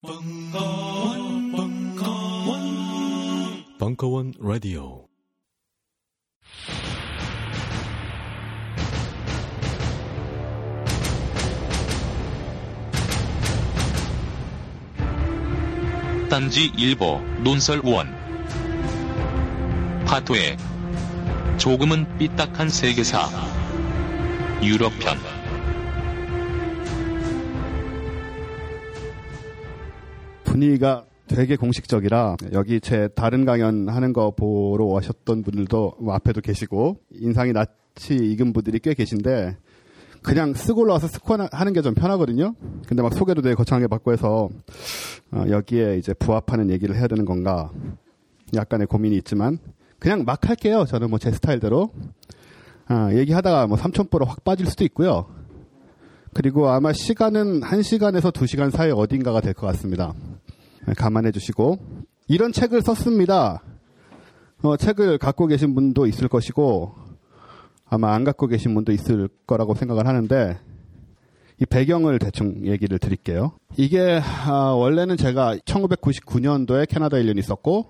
벙커원, 벙커원, 벙커원 라디오. 딴지 일보 논설원. 파토의 조금은 삐딱한 세계사. 유럽편 분위기가 되게 공식적이라 여기 제 다른 강연 하는 거 보러 오셨던 분들도 뭐 앞에도 계시고 인상이 낯이 익은 분들이 꽤 계신데 그냥 쓰고 올라와서 스코어하는 게 좀 편하거든요. 근데 막 소개도 되게 거창하게 받고 해서 어, 여기에 이제 부합하는 얘기를 해야 되는 건가 약간의 고민이 있지만 그냥 막 할게요. 저는 뭐 제 스타일대로 아, 얘기하다가 뭐 삼천포로 확 빠질 수도 있고요. 그리고 아마 시간은 1시간에서 2시간 사이 어딘가가 될 것 같습니다. 감안해 주시고 이런 책을 썼습니다. 어, 책을 갖고 계신 분도 있을 것이고 아마 안 갖고 계신 분도 있을 거라고 생각을 하는데 이 배경을 대충 얘기를 드릴게요. 이게 아, 원래는 제가 1999년도에 캐나다 1년 있었고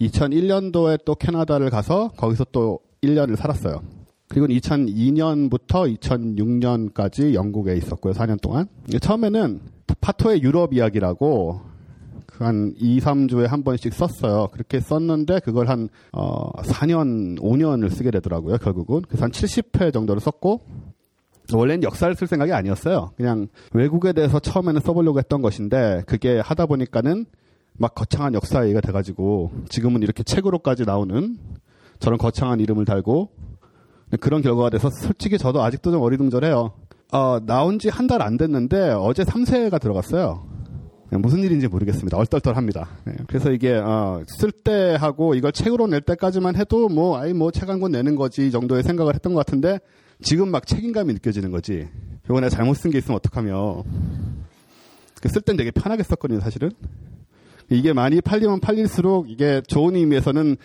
2001년도에 또 캐나다를 가서 거기서 또 1년을 살았어요. 그리고 2002년부터 2006년까지 영국에 있었고요. 4년 동안. 처음에는 파토의 유럽 이야기라고 한 2, 3주에 한 번씩 썼어요. 그렇게 썼는데 그걸 한 어, 4년, 5년을 쓰게 되더라고요. 결국은. 그래서 한 70회 정도를 썼고 원래는 역사를 쓸 생각이 아니었어요. 그냥 외국에 대해서 처음에는 써보려고 했던 것인데 그게 하다 보니까는 막 거창한 역사 얘기가 돼가지고 지금은 이렇게 책으로까지 나오는 저런 거창한 이름을 달고 그런 결과가 돼서 솔직히 저도 아직도 좀 어리둥절해요. 어, 나온 지 한 달 안 됐는데 어제 3세가 들어갔어요. 무슨 일인지 모르겠습니다. 얼떨떨합니다. 네, 그래서 이게 어, 쓸 때 하고 이걸 책으로 낼 때까지만 해도 뭐 아이 뭐 책 한 권 내는 거지 정도의 생각을 했던 것 같은데 지금 막 책임감이 느껴지는 거지. 내가 잘못 쓴 게 있으면 어떡하며. 쓸 땐 되게 편하게 썼거든요, 사실은. 이게 많이 팔리면 팔릴수록 이게 좋은 의미에서는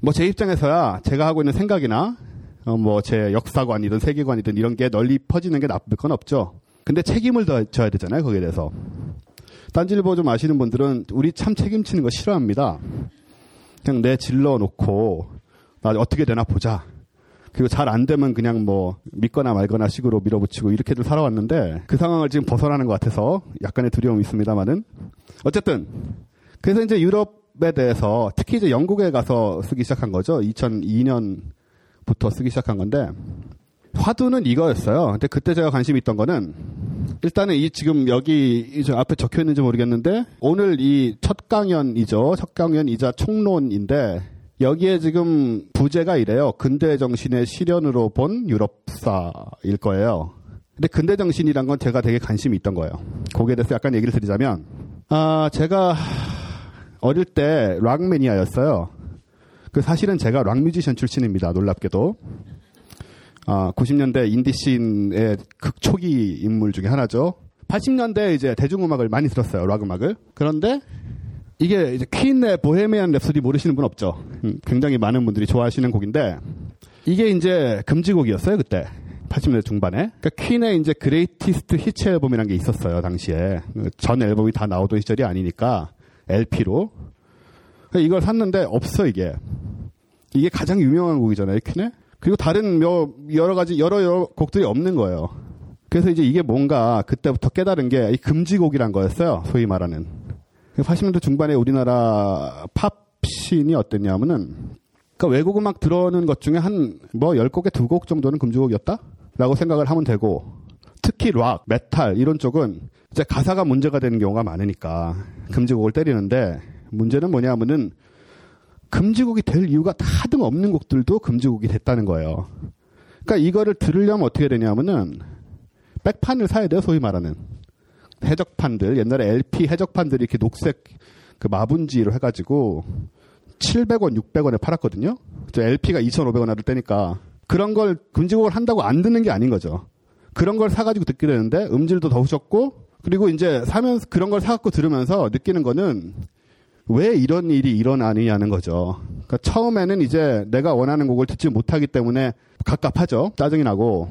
뭐 제 입장에서야 제가 하고 있는 생각이나 어, 뭐 제 역사관이든 세계관이든 이런 게 널리 퍼지는 게 나쁠 건 없죠. 근데 책임을 더 져야 되잖아요, 거기에 대해서. 딴질보 좀 아시는 분들은 우리 참 책임지는 거 싫어합니다. 그냥 내 질러 놓고 나 어떻게 되나 보자. 그리고 잘 안 되면 그냥 뭐 믿거나 말거나 식으로 밀어붙이고 이렇게들 살아왔는데 그 상황을 지금 벗어나는 것 같아서 약간의 두려움이 있습니다만은 어쨌든 그래서 이제 유럽에 대해서 특히 이제 영국에 가서 쓰기 시작한 거죠. 2002년부터 쓰기 시작한 건데 화두는 이거였어요. 근데 그때 제가 관심 이 있던 거는 일단은 이 지금 여기 앞에 적혀 있는지 모르겠는데 오늘 이 첫 강연이죠. 첫 강연이자 총론인데 여기에 지금 부제가 이래요. 근대 정신의 실현으로 본 유럽사일 거예요. 근데 근대 정신이란 건 제가 되게 관심이 있던 거예요. 거기에 대해서 약간 얘기를 드리자면 아 제가 어릴 때 락 매니아였어요. 그 사실은 제가 락 뮤지션 출신입니다. 놀랍게도. 아, 90년대 인디씬의 극초기 인물 중에 하나죠. 80년대 이제 대중음악을 많이 들었어요. 락 음악을. 그런데 이게 이제 퀸의 보헤미안 랩소디 모르시는 분 없죠. 음, 굉장히 많은 분들이 좋아하시는 곡인데 이게 이제 금지곡이었어요 그때 80년대 중반에. 그러니까 퀸의 이제 Greatest Hits 앨범이라는 게 있었어요 당시에 전 앨범이 다 나오던 시절이 아니니까 LP로. 이걸 샀는데 없어 이게. 이게 가장 유명한 곡이잖아요 퀸의. 그리고 다른 몇 여러 가지 여러 여러 곡들이 없는 거예요. 그래서 이제 이게 뭔가 그때부터 깨달은 게 이 금지곡이란 거였어요. 소위 말하는. 80년대 중반에 우리나라 팝신이 어땠냐면은 그러니까 외국 음악 들어오는 것 중에 한뭐 10곡에 2곡 정도는 금지곡이었다? 라고 생각을 하면 되고 특히 락, 메탈 이런 쪽은 이제 가사가 문제가 되는 경우가 많으니까 금지곡을 때리는데 문제는 뭐냐면은 금지곡이 될 이유가 하등 없는 곡들도 금지곡이 됐다는 거예요. 그러니까 이거를 들으려면 어떻게 되냐면은 백판을 사야 돼요, 소위 말하는. 해적판들, 옛날에 LP 해적판들이 이렇게 녹색 그 마분지로 해가지고 700원, 600원에 팔았거든요. LP가 2,500원 할 때니까 그런 걸 금지곡을 한다고 안 듣는 게 아닌 거죠. 그런 걸 사가지고 듣게 되는데 음질도 더 후졌고 그리고 이제 사면서 그런 걸 사갖고 들으면서 느끼는 거는 왜 이런 일이 일어나느냐는 거죠. 그러니까 처음에는 이제 내가 원하는 곡을 듣지 못하기 때문에 갑갑하죠. 짜증이 나고.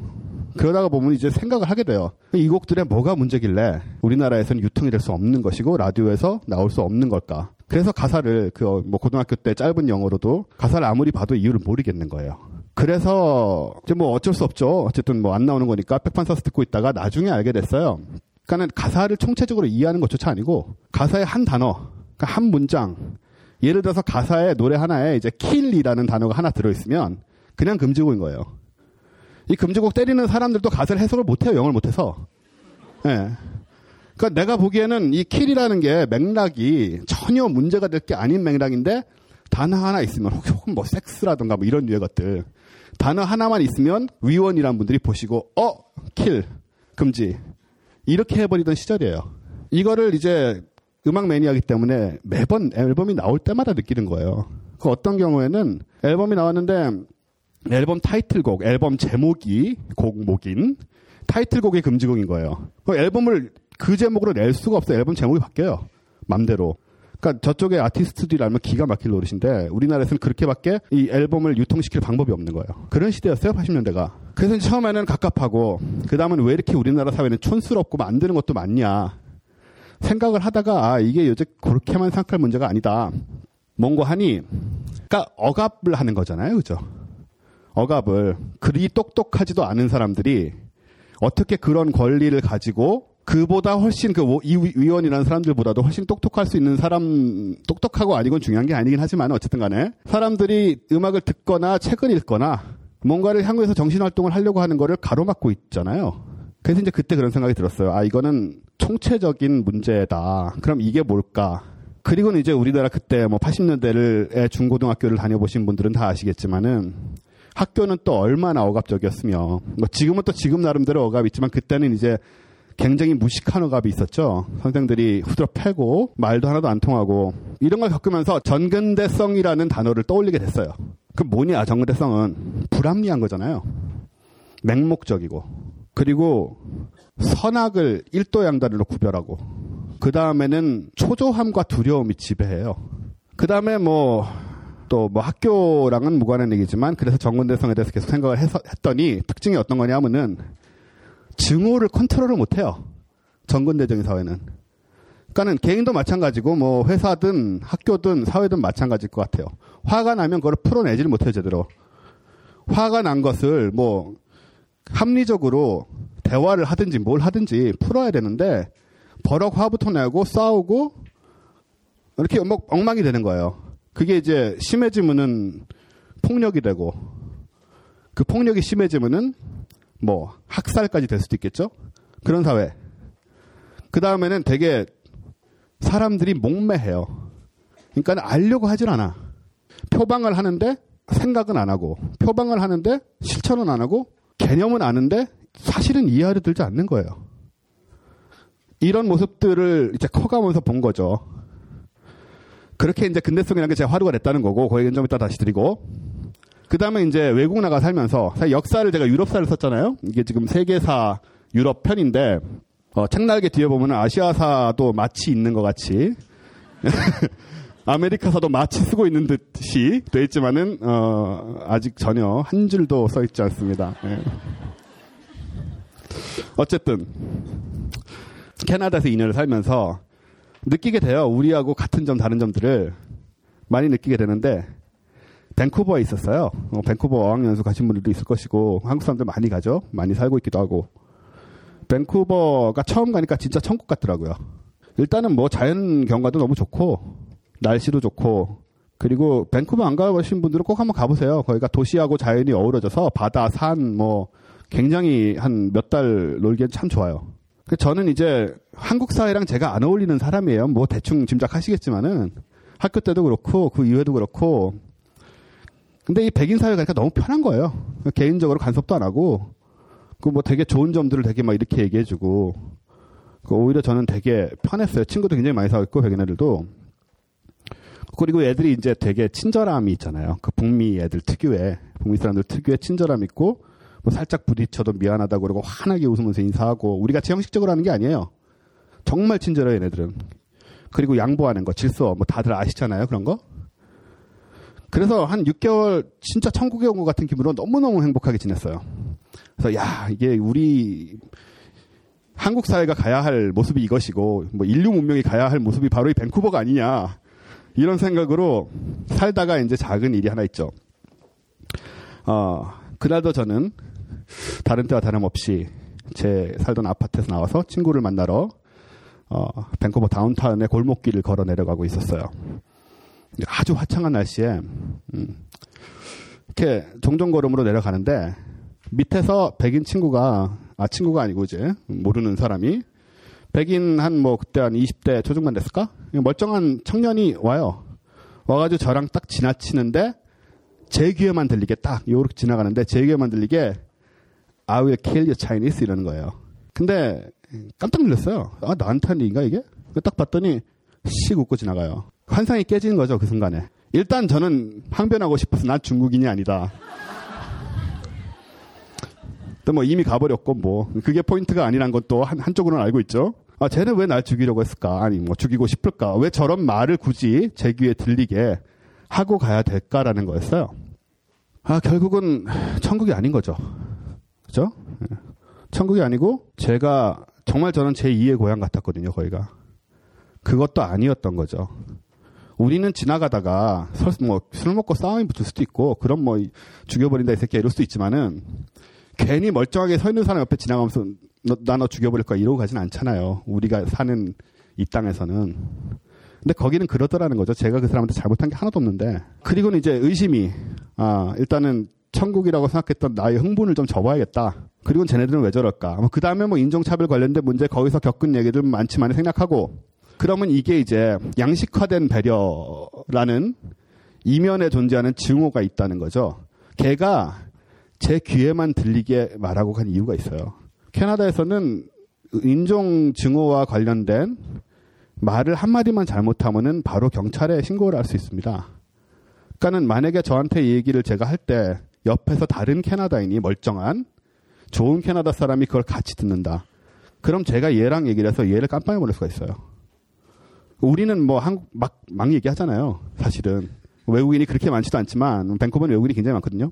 그러다가 보면 이제 생각을 하게 돼요. 이 곡들의 뭐가 문제길래 우리나라에서는 유통이 될 수 없는 것이고 라디오에서 나올 수 없는 걸까? 그래서 가사를 그 뭐 고등학교 때 짧은 영어로도 가사를 아무리 봐도 이유를 모르겠는 거예요. 그래서 이제 뭐 어쩔 수 없죠. 어쨌든 뭐 안 나오는 거니까 백판 사서 듣고 있다가 나중에 알게 됐어요. 그러니까는 가사를 총체적으로 이해하는 것조차 아니고 가사의 한 단어, 그러니까 한 문장. 예를 들어서 가사에 노래 하나에 이제 kill이라는 단어가 하나 들어 있으면 그냥 금지곡인 거예요. 이 금지곡 때리는 사람들도 가사를 해석을 못해요. 영어를 못해서. 예. 네. 그러니까 내가 보기에는 이 kill이라는 게 맥락이 전혀 문제가 될 게 아닌 맥락인데 단어 하나 있으면 혹은 뭐 섹스라든가 뭐 이런 류의 것들 단어 하나만 있으면 위원이란 분들이 보시고 어 kill 금지 이렇게 해버리던 시절이에요. 이거를 이제 음악 매니아기 때문에 매번 앨범이 나올 때마다 느끼는 거예요. 그 어떤 경우에는 앨범이 나왔는데 앨범 타이틀곡, 앨범 제목이 곡목인 타이틀곡이 금지곡인 거예요. 그 앨범을 그 제목으로 낼 수가 없어요. 앨범 제목이 바뀌어요. 맘대로. 그러니까 저쪽에 아티스트들이 알면 기가 막힐 노릇인데 우리나라에서는 그렇게밖에 이 앨범을 유통시킬 방법이 없는 거예요. 그런 시대였어요, 80년대가. 그래서 처음에는 갑갑하고 그 다음은 왜 이렇게 우리나라 사회는 촌스럽고 만드는 것도 많냐 생각을 하다가 아, 이게 요새 그렇게만 생각할 문제가 아니다. 뭔고 하니 그러니까 억압을 하는 거잖아요, 그죠? 억압을 그리 똑똑하지도 않은 사람들이 어떻게 그런 권리를 가지고 그보다 훨씬 그 위원이라는 사람들보다도 훨씬 똑똑할 수 있는 사람 똑똑하고 아니건 중요한 게 아니긴 하지만 어쨌든 간에 사람들이 음악을 듣거나 책을 읽거나 뭔가를 향해서 정신 활동을 하려고 하는 거를 가로막고 있잖아요. 그래서 이제 그때 그런 생각이 들었어요. 아 이거는 총체적인 문제다. 그럼 이게 뭘까? 그리고는 이제 우리나라 그때 뭐 80년대를 중고등학교를 다녀보신 분들은 다 아시겠지만은 학교는 또 얼마나 억압적이었으며 뭐 지금은 또 지금 나름대로 억압이 있지만 그때는 이제 굉장히 무식한 억압이 있었죠. 선생들이 후드러 패고 말도 하나도 안 통하고 이런 걸 겪으면서 전근대성이라는 단어를 떠올리게 됐어요. 그 뭐냐 전근대성은 불합리한 거잖아요. 맹목적이고 그리고 선악을 일도 양다리로 구별하고 그 다음에는 초조함과 두려움이 지배해요. 그 다음에 뭐또뭐 학교랑은 무관한 얘기지만 그래서 정근대성에 대해서 계속 생각을 해서, 했더니 특징이 어떤 거냐면은 증오를 컨트롤을 못해요. 정근대적인 사회는. 그러니까는 개인도 마찬가지고 뭐 회사든 학교든 사회든 마찬가지일 것 같아요. 화가 나면 그걸 풀어내지를 못해요 제대로. 화가 난 것을 뭐 합리적으로 대화를 하든지 뭘 하든지 풀어야 되는데 버럭 화부터 내고 싸우고 이렇게 엉망 이 되는 거예요. 그게 이제 심해지면은 폭력이 되고 그 폭력이 심해지면은 뭐 학살까지 될 수도 있겠죠. 그런 사회. 그 다음에는 되게 사람들이 목매해요. 그러니까 알려고 하질 않아. 표방을 하는데 생각은 안 하고 표방을 하는데 실천은 안 하고 개념은 아는데 사실은 이해하려 들지 않는 거예요. 이런 모습들을 이제 커가면서 본 거죠. 그렇게 이제 근대성이라는 게 제가 화두가 됐다는 거고, 그 얘기는 좀 이따 다시 드리고. 그 다음에 이제 외국 나가 살면서 역사를 제가 유럽사를 썼잖아요. 이게 지금 세계사 유럽 편인데 어, 책날개 뒤에 보면 아시아사도 마치 있는 것 같이 아메리카사도 마치 쓰고 있는 듯이 돼 있지만은 어, 아직 전혀 한 줄도 써 있지 않습니다. 네. 어쨌든 캐나다에서 2년을 살면서 느끼게 돼요. 우리하고 같은 점 다른 점들을 많이 느끼게 되는데 밴쿠버에 있었어요. 어, 밴쿠버 어학연수 가신 분들도 있을 것이고 한국 사람들 많이 가죠. 많이 살고 있기도 하고. 밴쿠버가 처음 가니까 진짜 천국 같더라고요. 일단은 뭐 자연 경관도 너무 좋고 날씨도 좋고 그리고 밴쿠버 안 가보신 분들은 꼭 한번 가보세요. 거기가 도시하고 자연이 어우러져서 바다, 산, 뭐 굉장히 한 몇 달 놀기엔 참 좋아요. 저는 이제 한국 사회랑 제가 안 어울리는 사람이에요. 뭐 대충 짐작하시겠지만은 학교 때도 그렇고 그 이후에도 그렇고 근데 이 백인 사회 가니까 너무 편한 거예요. 개인적으로 간섭도 안 하고, 그 뭐 되게 좋은 점들을 되게 막 이렇게 얘기해주고, 그 오히려 저는 되게 편했어요. 친구도 굉장히 많이 사귀고, 백인 애들도. 그리고 애들이 이제 되게 친절함이 있잖아요. 그 북미 애들 특유의, 북미 사람들 특유의 친절함 있고, 뭐 살짝 부딪혀도 미안하다고 그러고 환하게 웃으면서 인사하고, 우리 같이 형식적으로 하는 게 아니에요. 정말 친절해요, 얘네들은. 그리고 양보하는 거, 질서, 뭐 다들 아시잖아요, 그런 거? 그래서 한 6개월 진짜 천국에 온 것 같은 기분으로 너무너무 행복하게 지냈어요. 그래서 야 이게 우리 한국 사회가 가야 할 모습이 이것이고 뭐 인류 문명이 가야 할 모습이 바로 이 밴쿠버가 아니냐 이런 생각으로 살다가 이제 작은 일이 하나 있죠. 어, 그날도 저는 다른 때와 다름없이 제 살던 아파트에서 나와서 친구를 만나러 어, 밴쿠버 다운타운의 골목길을 걸어 내려가고 있었어요. 아주 화창한 날씨에 음, 이렇게 종종 걸음으로 내려가는데 밑에서 백인 친구가 아 친구가 아니고 이제 모르는 사람이 백인 한 뭐 그때 한 20대 초중반 됐을까? 멀쩡한 청년이 와요. 와가지고 저랑 딱 지나치는데 제 귀에만 들리게 딱 요렇게 지나가는데 제 귀에만 들리게 I will kill you Chinese 이러는 거예요. 근데 깜짝 놀랐어요. 아 나한테 한 얘기인가 이게? 딱 봤더니 씩 웃고 지나가요. 환상이 깨지는 거죠 그 순간에. 일단 저는 항변하고 싶어서 난 중국인이 아니다. 또 뭐 이미 가버렸고 뭐 그게 포인트가 아니란 것도 한, 한쪽으로는 알고 있죠. 아 쟤는 왜 날 죽이려고 했을까? 아니 뭐 죽이고 싶을까? 왜 저런 말을 굳이 제 귀에 들리게 하고 가야 될까라는 거였어요. 아 결국은 천국이 아닌 거죠. 그죠? 예. 천국이 아니고 제가 정말 저는 제 2의 고향 같았거든요 거기가. 그것도 아니었던 거죠. 우리는 지나가다가 뭐술 먹고 싸움이 붙을 수도 있고 그럼 뭐 죽여버린다 이 새끼야 이럴 수도 있지만은 괜히 멀쩡하게 서 있는 사람 옆에 지나가면서 나너 죽여버릴 거야 이러고 가진 않잖아요. 우리가 사는 이 땅에서는. 근데 거기는 그러더라는 거죠. 제가 그 사람한테 잘못한 게 하나도 없는데. 그리고는 이제 의심이, 아, 일단은 천국이라고 생각했던 나의 흥분을 좀 접어야겠다. 그리고 쟤네들은 왜 저럴까. 뭐그 다음에 뭐 인종차별 관련된 문제 거기서 겪은 얘기들 많지만 생각하고 그러면 이게 이제 양식화된 배려라는 이면에 존재하는 증오가 있다는 거죠. 걔가 제 귀에만 들리게 말하고 간 이유가 있어요. 캐나다에서는 인종 증오와 관련된 말을 한마디만 잘못하면은 바로 경찰에 신고를 할 수 있습니다. 그러니까는 만약에 저한테 이 얘기를 제가 할 때 옆에서 다른 캐나다인이 멀쩡한 좋은 캐나다 사람이 그걸 같이 듣는다. 그럼 제가 얘랑 얘기를 해서 얘를 깜빡이 버릴 수가 있어요. 우리는 뭐 한국 막, 막 얘기하잖아요. 사실은. 외국인이 그렇게 많지도 않지만, 밴쿠버는 외국인이 굉장히 많거든요.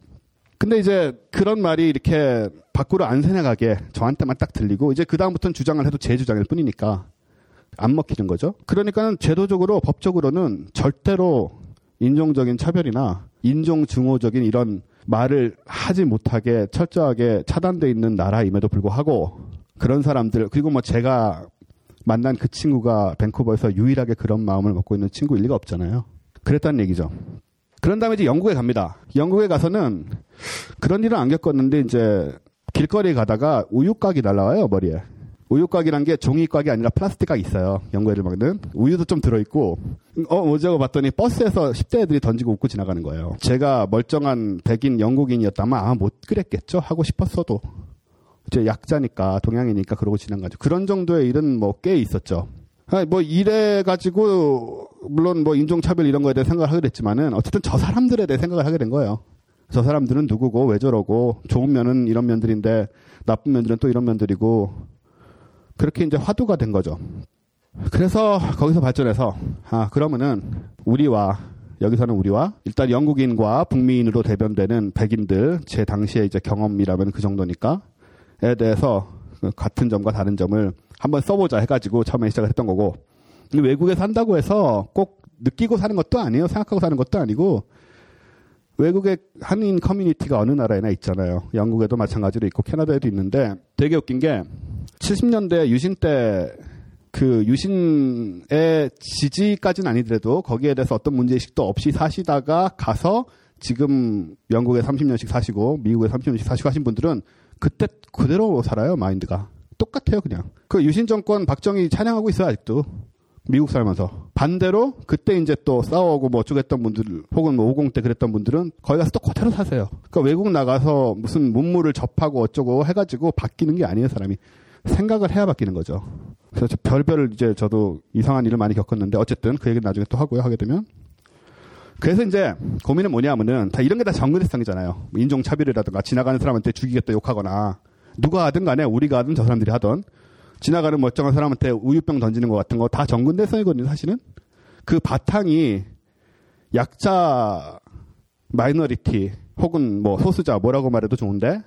근데 이제 그런 말이 이렇게 밖으로 안 새나가게 저한테만 딱 들리고, 이제 그다음부터는 주장을 해도 제 주장일 뿐이니까 안 먹히는 거죠. 그러니까는 제도적으로, 법적으로는 절대로 인종적인 차별이나 인종 증오적인 이런 말을 하지 못하게 철저하게 차단돼 있는 나라임에도 불구하고 그런 사람들 그리고 뭐 제가 만난 그 친구가 밴쿠버에서 유일하게 그런 마음을 먹고 있는 친구일 리가 없잖아요. 그랬다는 얘기죠. 그런 다음에 이제 영국에 갑니다. 영국에 가서는 그런 일은 안 겪었는데 이제 길거리 가다가 우유곽이 날라와요 머리에. 우유곽이란 게 종이곽이 아니라 플라스틱곽이 있어요. 연구회를 막는. 우유도 좀 들어있고, 어, 뭐지 하고 봤더니 버스에서 10대 애들이 던지고 웃고 지나가는 거예요. 제가 멀쩡한 백인 영국인이었다면 아마 못 그랬겠죠? 하고 싶었어도. 이제 약자니까, 동양이니까 그러고 지나가죠. 그런 정도의 일은 뭐 꽤 있었죠. 아니, 뭐 이래 가지고, 물론 뭐 인종차별 이런 거에 대해 생각을 하게 됐지만은, 어쨌든 저 사람들에 대해 생각을 하게 된 거예요. 저 사람들은 누구고, 왜 저러고, 좋은 면은 이런 면들인데, 나쁜 면들은 또 이런 면들이고, 그렇게 이제 화두가 된 거죠. 그래서 거기서 발전해서 아 그러면은 우리와 여기서는 우리와 일단 영국인과 북미인으로 대변되는 백인들 제 당시에 이제 경험이라면 그 정도니까에 대해서 같은 점과 다른 점을 한번 써보자 해가지고 처음에 시작을 했던 거고. 외국에 산다고 해서 꼭 느끼고 사는 것도 아니에요. 생각하고 사는 것도 아니고. 외국의 한인 커뮤니티가 어느 나라에나 있잖아요. 영국에도 마찬가지로 있고 캐나다에도 있는데 되게 웃긴 게 70년대 유신 때 그 유신의 지지까지는 아니더라도 거기에 대해서 어떤 문제의식도 없이 사시다가 가서 지금 영국에 30년씩 사시고 미국에 30년씩 사시고 하신 분들은 그때 그대로 살아요 마인드가 똑같아요 그냥 그 유신 정권 박정희 찬양하고 있어요 아직도 미국 살면서 반대로 그때 이제 또 싸우고 뭐 어쩌겠던 분들 혹은 뭐 50대 그랬던 분들은 거기 가서 또 그대로 사세요 그러니까 외국 나가서 무슨 문물을 접하고 어쩌고 해가지고 바뀌는 게 아니에요 사람이 생각을 해야 바뀌는 거죠. 그래서 별별 이제 저도 이상한 일을 많이 겪었는데 어쨌든 그 얘기는 나중에 또 하고요. 하게 되면. 그래서 이제 고민은 뭐냐면은 다 이런 게 다 정근대상이잖아요. 인종차별이라든가 지나가는 사람한테 죽이겠다 욕하거나 누가 하든 간에 우리가 하든 저 사람들이 하든 지나가는 멀쩡한 사람한테 우유병 던지는 것 같은 거 다 정근대상이거든요. 사실은. 그 바탕이 약자 마이너리티 혹은 뭐 소수자 뭐라고 말해도 좋은데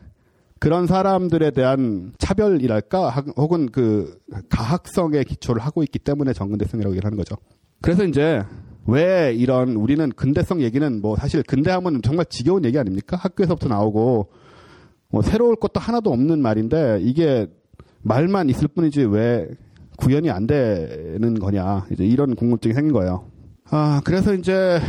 그런 사람들에 대한 차별이랄까 혹은 그 가학성의 기초를 하고 있기 때문에 정근대성이라고 얘기를 하는 거죠. 그래서 이제 왜 이런 우리는 근대성 얘기는 뭐 사실 근대하면 정말 지겨운 얘기 아닙니까? 학교에서부터 나오고 뭐 새로울 것도 하나도 없는 말인데 이게 말만 있을 뿐이지 왜 구현이 안 되는 거냐 이제 이런 궁금증이 생긴 거예요. 아 그래서 이제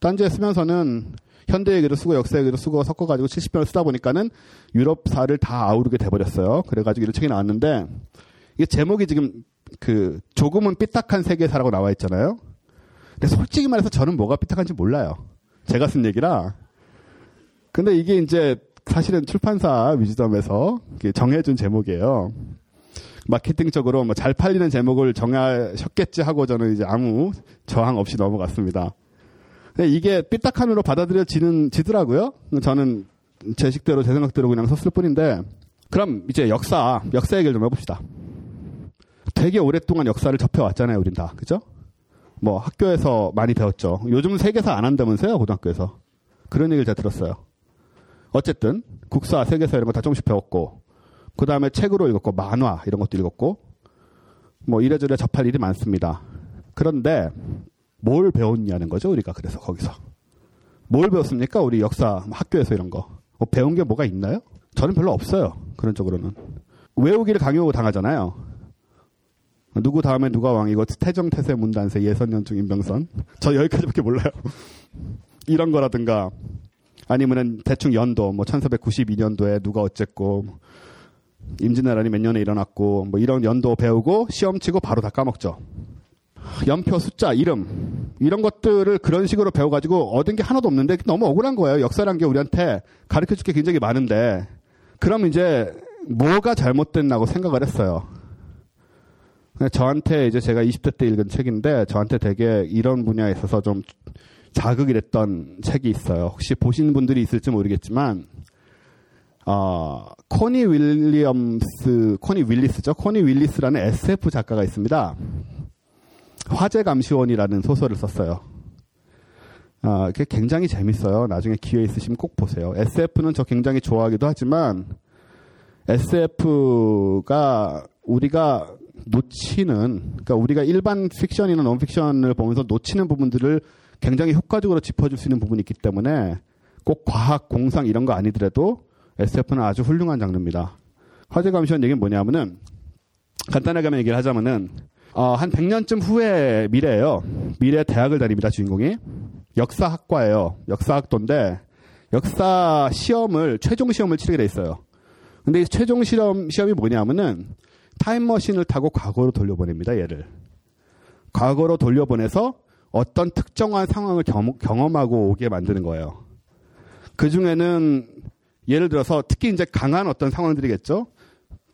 딴지에 쓰면서는 현대 얘기도 쓰고 역사 얘기도 쓰고 섞어가지고 70편을 쓰다 보니까는 유럽사를 다 아우르게 돼버렸어요. 그래가지고 이런 책이 나왔는데 이게 제목이 지금 그 조금은 삐딱한 세계사라고 나와 있잖아요. 근데 솔직히 말해서 저는 뭐가 삐딱한지 몰라요. 제가 쓴 얘기라. 근데 이게 이제 사실은 출판사 위즈덤에서 정해준 제목이에요. 마케팅적으로 뭐 잘 팔리는 제목을 정하셨겠지 하고 저는 이제 아무 저항 없이 넘어갔습니다. 이게 삐딱함으로 받아들여지는 지더라고요. 저는 제 식대로 제 생각대로 그냥 썼을 뿐인데 그럼 이제 역사 역사 얘기를 좀 해봅시다. 되게 오랫동안 역사를 접해왔잖아요, 우린 다. 그죠? 뭐 학교에서 많이 배웠죠. 요즘 세계사 안 한다면서요, 고등학교에서. 그런 얘기를 제가 들었어요. 어쨌든 국사, 세계사 이런 거 다 조금씩 배웠고 그 다음에 책으로 읽었고 만화 이런 것도 읽었고 뭐 이래저래 접할 일이 많습니다. 그런데 뭘 배웠냐는 거죠, 우리가 그래서 거기서. 뭘 배웠습니까? 우리 역사 학교에서 이런 거. 뭐 배운 게 뭐가 있나요? 저는 별로 없어요. 그런 쪽으로는. 외우기를 강요 당하잖아요. 누구 다음에 누가 왕이고 태정 태세 문단세 예선연중 임병선. 저 여기까지밖에 몰라요. 이런 거라든가 아니면은 대충 연도 뭐 1492년도에 누가 어쨌고 임진왜란이 몇 년에 일어났고 뭐 이런 연도 배우고 시험 치고 바로 다 까먹죠. 연표, 숫자, 이름 이런 것들을 그런 식으로 배워가지고 얻은 게 하나도 없는데 너무 억울한 거예요. 역사란 게 우리한테 가르쳐 줄 게 굉장히 많은데 그럼 이제 뭐가 잘못됐나고 생각을 했어요. 저한테 이제 제가 20대 때 읽은 책인데 저한테 되게 이런 분야에 있어서 좀 자극이 됐던 책이 있어요. 혹시 보신 분들이 있을지 모르겠지만 어, 코니 윌리엄스, 코니 윌리스죠. 코니 윌리스라는 SF 작가가 있습니다. 화재 감시원이라는 소설을 썼어요. 아, 그게 굉장히 재밌어요. 나중에 기회 있으시면 꼭 보세요. SF는 저 굉장히 좋아하기도 하지만 SF가 우리가 놓치는, 그러니까 우리가 일반 픽션이나 논픽션을 보면서 놓치는 부분들을 굉장히 효과적으로 짚어줄 수 있는 부분이 있기 때문에 꼭 과학, 공상 이런 거 아니더라도 SF는 아주 훌륭한 장르입니다. 화재 감시원 얘기는 뭐냐면은 간단하게 하면 얘기를 하자면은 어, 한 100년쯤 후의 미래예요. 미래 대학을 다닙니다, 주인공이. 역사학과예요. 역사학도인데 역사 시험을 최종 시험을 치르게 돼 있어요. 근데 이 최종 시험 시험이 뭐냐면은 타임머신을 타고 과거로 돌려보냅니다, 얘를. 과거로 돌려보내서 어떤 특정한 상황을 경험하고 오게 만드는 거예요. 그 중에는 예를 들어서 특히 이제 강한 어떤 상황들이겠죠.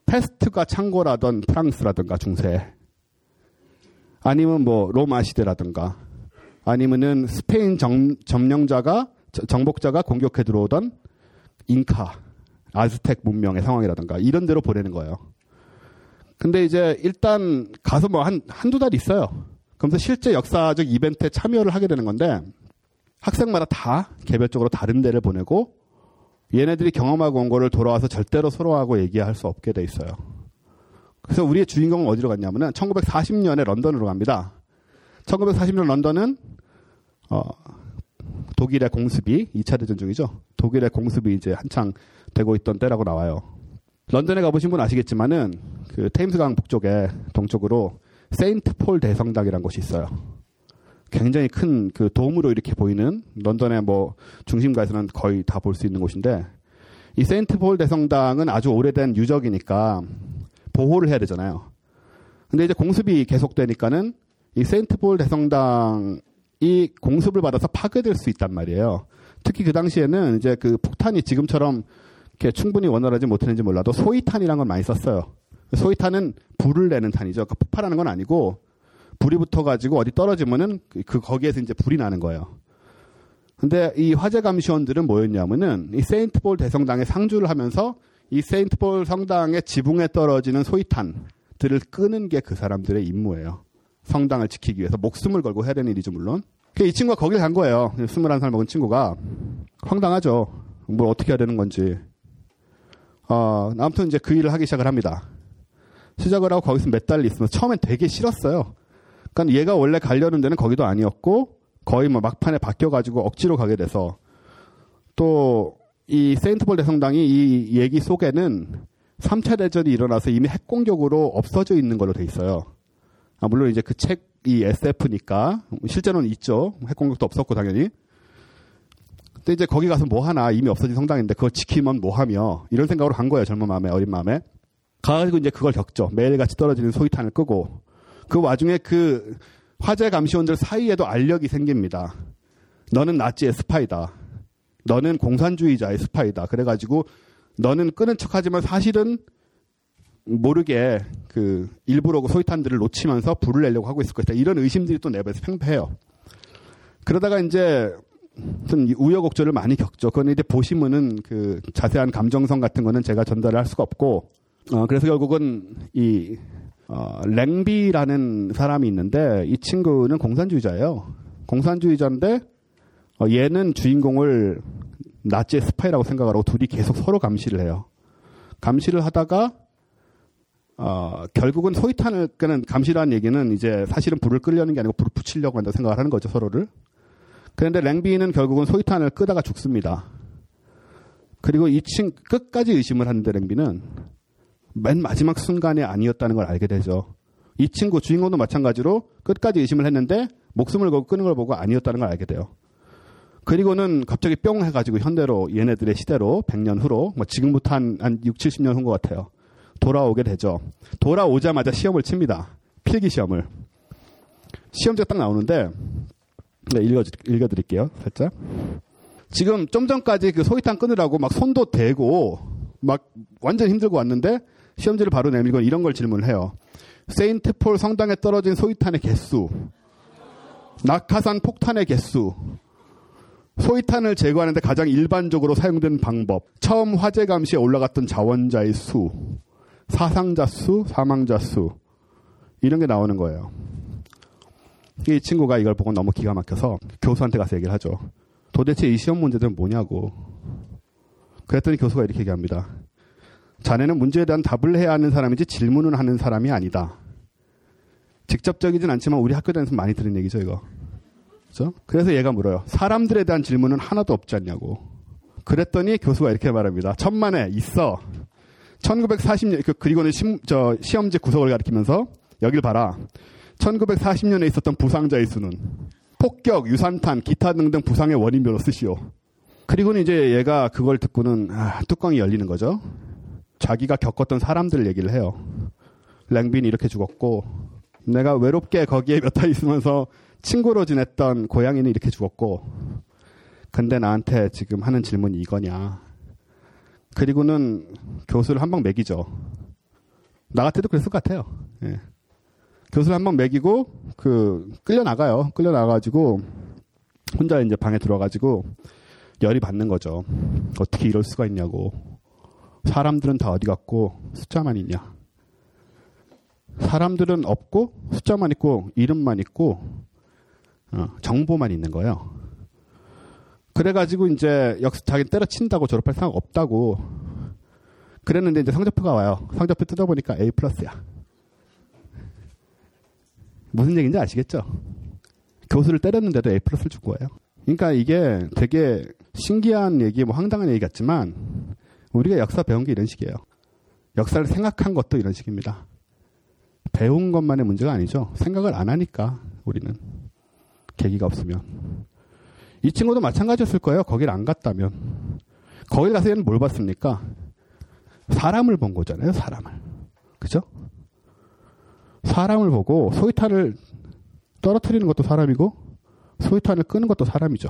패스트가 창고라던 프랑스라든가 중세. 아니면 뭐 로마 시대라든가 아니면은 스페인 정, 점령자가 정복자가 공격해 들어오던 잉카 아즈텍 문명의 상황이라든가 이런 데로 보내는 거예요. 근데 이제 일단 가서 뭐 한 한두 달 있어요. 그러면서 실제 역사적 이벤트에 참여를 하게 되는 건데 학생마다 다 개별적으로 다른 데를 보내고 얘네들이 경험하고 온 거를 돌아와서 절대로 서로하고 얘기할 수 없게 돼 있어요. 그래서 우리의 주인공은 어디로 갔냐면은 1940년에 런던으로 갑니다. 1940년 런던은 어, 독일의 공습이 2차 대전 중이죠. 독일의 공습이 이제 한창 되고 있던 때라고 나와요. 런던에 가보신 분 아시겠지만은 그 테임스강 북쪽에 동쪽으로 세인트 폴 대성당이라는 곳이 있어요. 굉장히 큰 그 돔으로 이렇게 보이는 런던의 뭐 중심가에서는 거의 다 볼 수 있는 곳인데 이 세인트 폴 대성당은 아주 오래된 유적이니까 보호를 해야 되잖아요. 근데 이제 공습이 계속되니까는 이 세인트 폴 대성당이 공습을 받아서 파괴될 수 있단 말이에요. 특히 그 당시에는 이제 그 폭탄이 지금처럼 이렇게 충분히 원활하지 못했는지 몰라도 소위탄이라는 걸 많이 썼어요. 소위탄은 불을 내는 탄이죠. 그러니까 폭발하는 건 아니고 불이 붙어가지고 어디 떨어지면은 그, 그 거기에서 이제 불이 나는 거예요. 근데 이 화재 감시원들은 뭐였냐면은 이 세인트볼 대성당에 상주를 하면서 이 세인트볼 성당의 지붕에 떨어지는 소위탄들을 끄는 게 그 사람들의 임무예요. 성당을 지키기 위해서 목숨을 걸고 해야 되는 일이죠, 물론. 이 친구가 거길 간 거예요. 21살 먹은 친구가. 황당하죠. 뭘 어떻게 해야 되는 건지. 어, 아무튼 이제 그 일을 하기 시작을 합니다. 시작을 하고 거기서 몇 달 있으면 처음엔 되게 싫었어요. 그러니까 얘가 원래 가려는 데는 거기도 아니었고 거의 뭐 막판에 바뀌어가지고 억지로 가게 돼서 또 이 세인트폴 대성당이 이 얘기 속에는 3차 대전이 일어나서 이미 핵 공격으로 없어져 있는 걸로 돼 있어요. 아, 물론 이제 그 책이 SF니까 실제로는 있죠. 핵 공격도 없었고 당연히. 근데 이제 거기 가서 뭐 하나 이미 없어진 성당인데 그걸 지키면 뭐 하며 이런 생각으로 간 거예요. 젊은 마음에 어린 마음에. 가가지고 이제 그걸 겪죠. 매일같이 떨어지는 소위탄을 끄고 그 와중에 그 화재 감시원들 사이에도 알력이 생깁니다. 너는 나치의 스파이다. 너는 공산주의자의 스파이다. 그래가지고 너는 끄는 척하지만 사실은 모르게 그 일부러 그 소위탄들을 놓치면서 불을 내려고 하고 있을 것이다. 이런 의심들이 또 내부에서 팽배해요. 그러다가 이제 무슨 우여곡절을 많이 겪죠. 그건 이제 보시면은 그 자세한 감정성 같은 거는 제가 전달을 할 수가 없고, 어, 그래서 결국은 이, 어, 랭비라는 사람이 있는데 이 친구는 공산주의자예요. 공산주의자인데 어, 얘는 주인공을 나치의 스파이라고 생각을 하고 둘이 계속 서로 감시를 해요. 감시를 하다가 어, 결국은 소위탄을 끄는 감시라는 얘기는 이제 사실은 불을 끄려는 게 아니고 불을 붙이려고 한다고 생각을 하는 거죠 서로를. 그런데 랭비는 결국은 소위탄을 끄다가 죽습니다. 그리고 이친 끝까지 의심을 하는데 랭비는 맨 마지막 순간에 아니었다는 걸 알게 되죠. 이 친구 주인공도 마찬가지로 끝까지 의심을 했는데 목숨을 걸고 끄는 걸 보고 아니었다는 걸 알게 돼요. 그리고는 갑자기 뿅 해가지고 현대로 얘네들의 시대로 100년 후로 뭐 지금부터 한, 한 6, 70년 후인 것 같아요. 돌아오게 되죠. 돌아오자마자 시험을 칩니다. 필기 시험을. 시험지가 딱 나오는데 네, 읽어 읽어드릴게요. 살짝. 지금 좀 전까지 그 소위탄 끊으라고 막 손도 대고 막 완전 힘들고 왔는데 시험지를 바로 내밀고 이런 걸 질문을 해요. 세인트폴 성당에 떨어진 소위탄의 개수, 낙하산 폭탄의 개수, 소위탄을 제거하는데 가장 일반적으로 사용되는 방법, 처음 화재 감시에 올라갔던 자원자의 수, 사상자 수, 사망자 수, 이런 게 나오는 거예요. 이 친구가 이걸 보고 너무 기가 막혀서 교수한테 가서 얘기를 하죠. 도대체 이 시험 문제들은 뭐냐고. 그랬더니 교수가 이렇게 얘기합니다. 자네는 문제에 대한 답을 해야 하는 사람이지 질문을 하는 사람이 아니다. 직접적이진 않지만 우리 학교 다니면서 많이 들은 얘기죠, 이거. 그죠? 그래서 얘가 물어요. 사람들에 대한 질문은 하나도 없지 않냐고. 그랬더니 교수가 이렇게 말합니다. 천만에 있어. 1940년, 그, 그리고는 시, 저, 시험지 구석을 가리키면서 여길 봐라. 1940년에 있었던 부상자의 수는 폭격, 유산탄, 기타 등등 부상의 원인별로 쓰시오. 그리고는 이제 얘가 그걸 듣고는 아, 뚜껑이 열리는 거죠. 자기가 겪었던 사람들 얘기를 해요. 랭빈이 이렇게 죽었고 내가 외롭게 거기에 몇 달 있으면서 친구로 지냈던 고양이는 이렇게 죽었고 근데 나한테 지금 하는 질문이 이거냐. 그리고는 교수를 한 방 매기죠. 나 같아도 그랬을 것 같아요. 예. 교수를 한방 매기고 그 끌려 나가요. 끌려 나가가지고 혼자 이제 방에 들어가지고 열이 받는 거죠. 어떻게 이럴 수가 있냐고. 사람들은 다 어디 갔고 숫자만 있냐. 사람들은 없고 숫자만 있고 이름만 있고 어, 정보만 있는 거예요. 그래가지고 이제 역시 자기 때려친다고 졸업할 생각 없다고 그랬는데 이제 성적표가 와요. 성적표 뜯어보니까 A 플러스야. 무슨 얘기인지 아시겠죠? 교수를 때렸는데도 A 플러스를 준 거예요. 그러니까 이게 되게 신기한 얘기, 뭐 황당한 얘기 같지만 우리가 역사 배운 게 이런 식이에요. 역사를 생각한 것도 이런 식입니다. 배운 것만의 문제가 아니죠. 생각을 안 하니까 우리는 계기가 없으면 이 친구도 마찬가지였을 거예요. 거길 안 갔다면 거길 가서 얘는 뭘 봤습니까? 사람을 본 거잖아요. 사람을 그죠? 사람을 보고 소위탄을 떨어뜨리는 것도 사람이고 소위탄을 끄는 것도 사람이죠.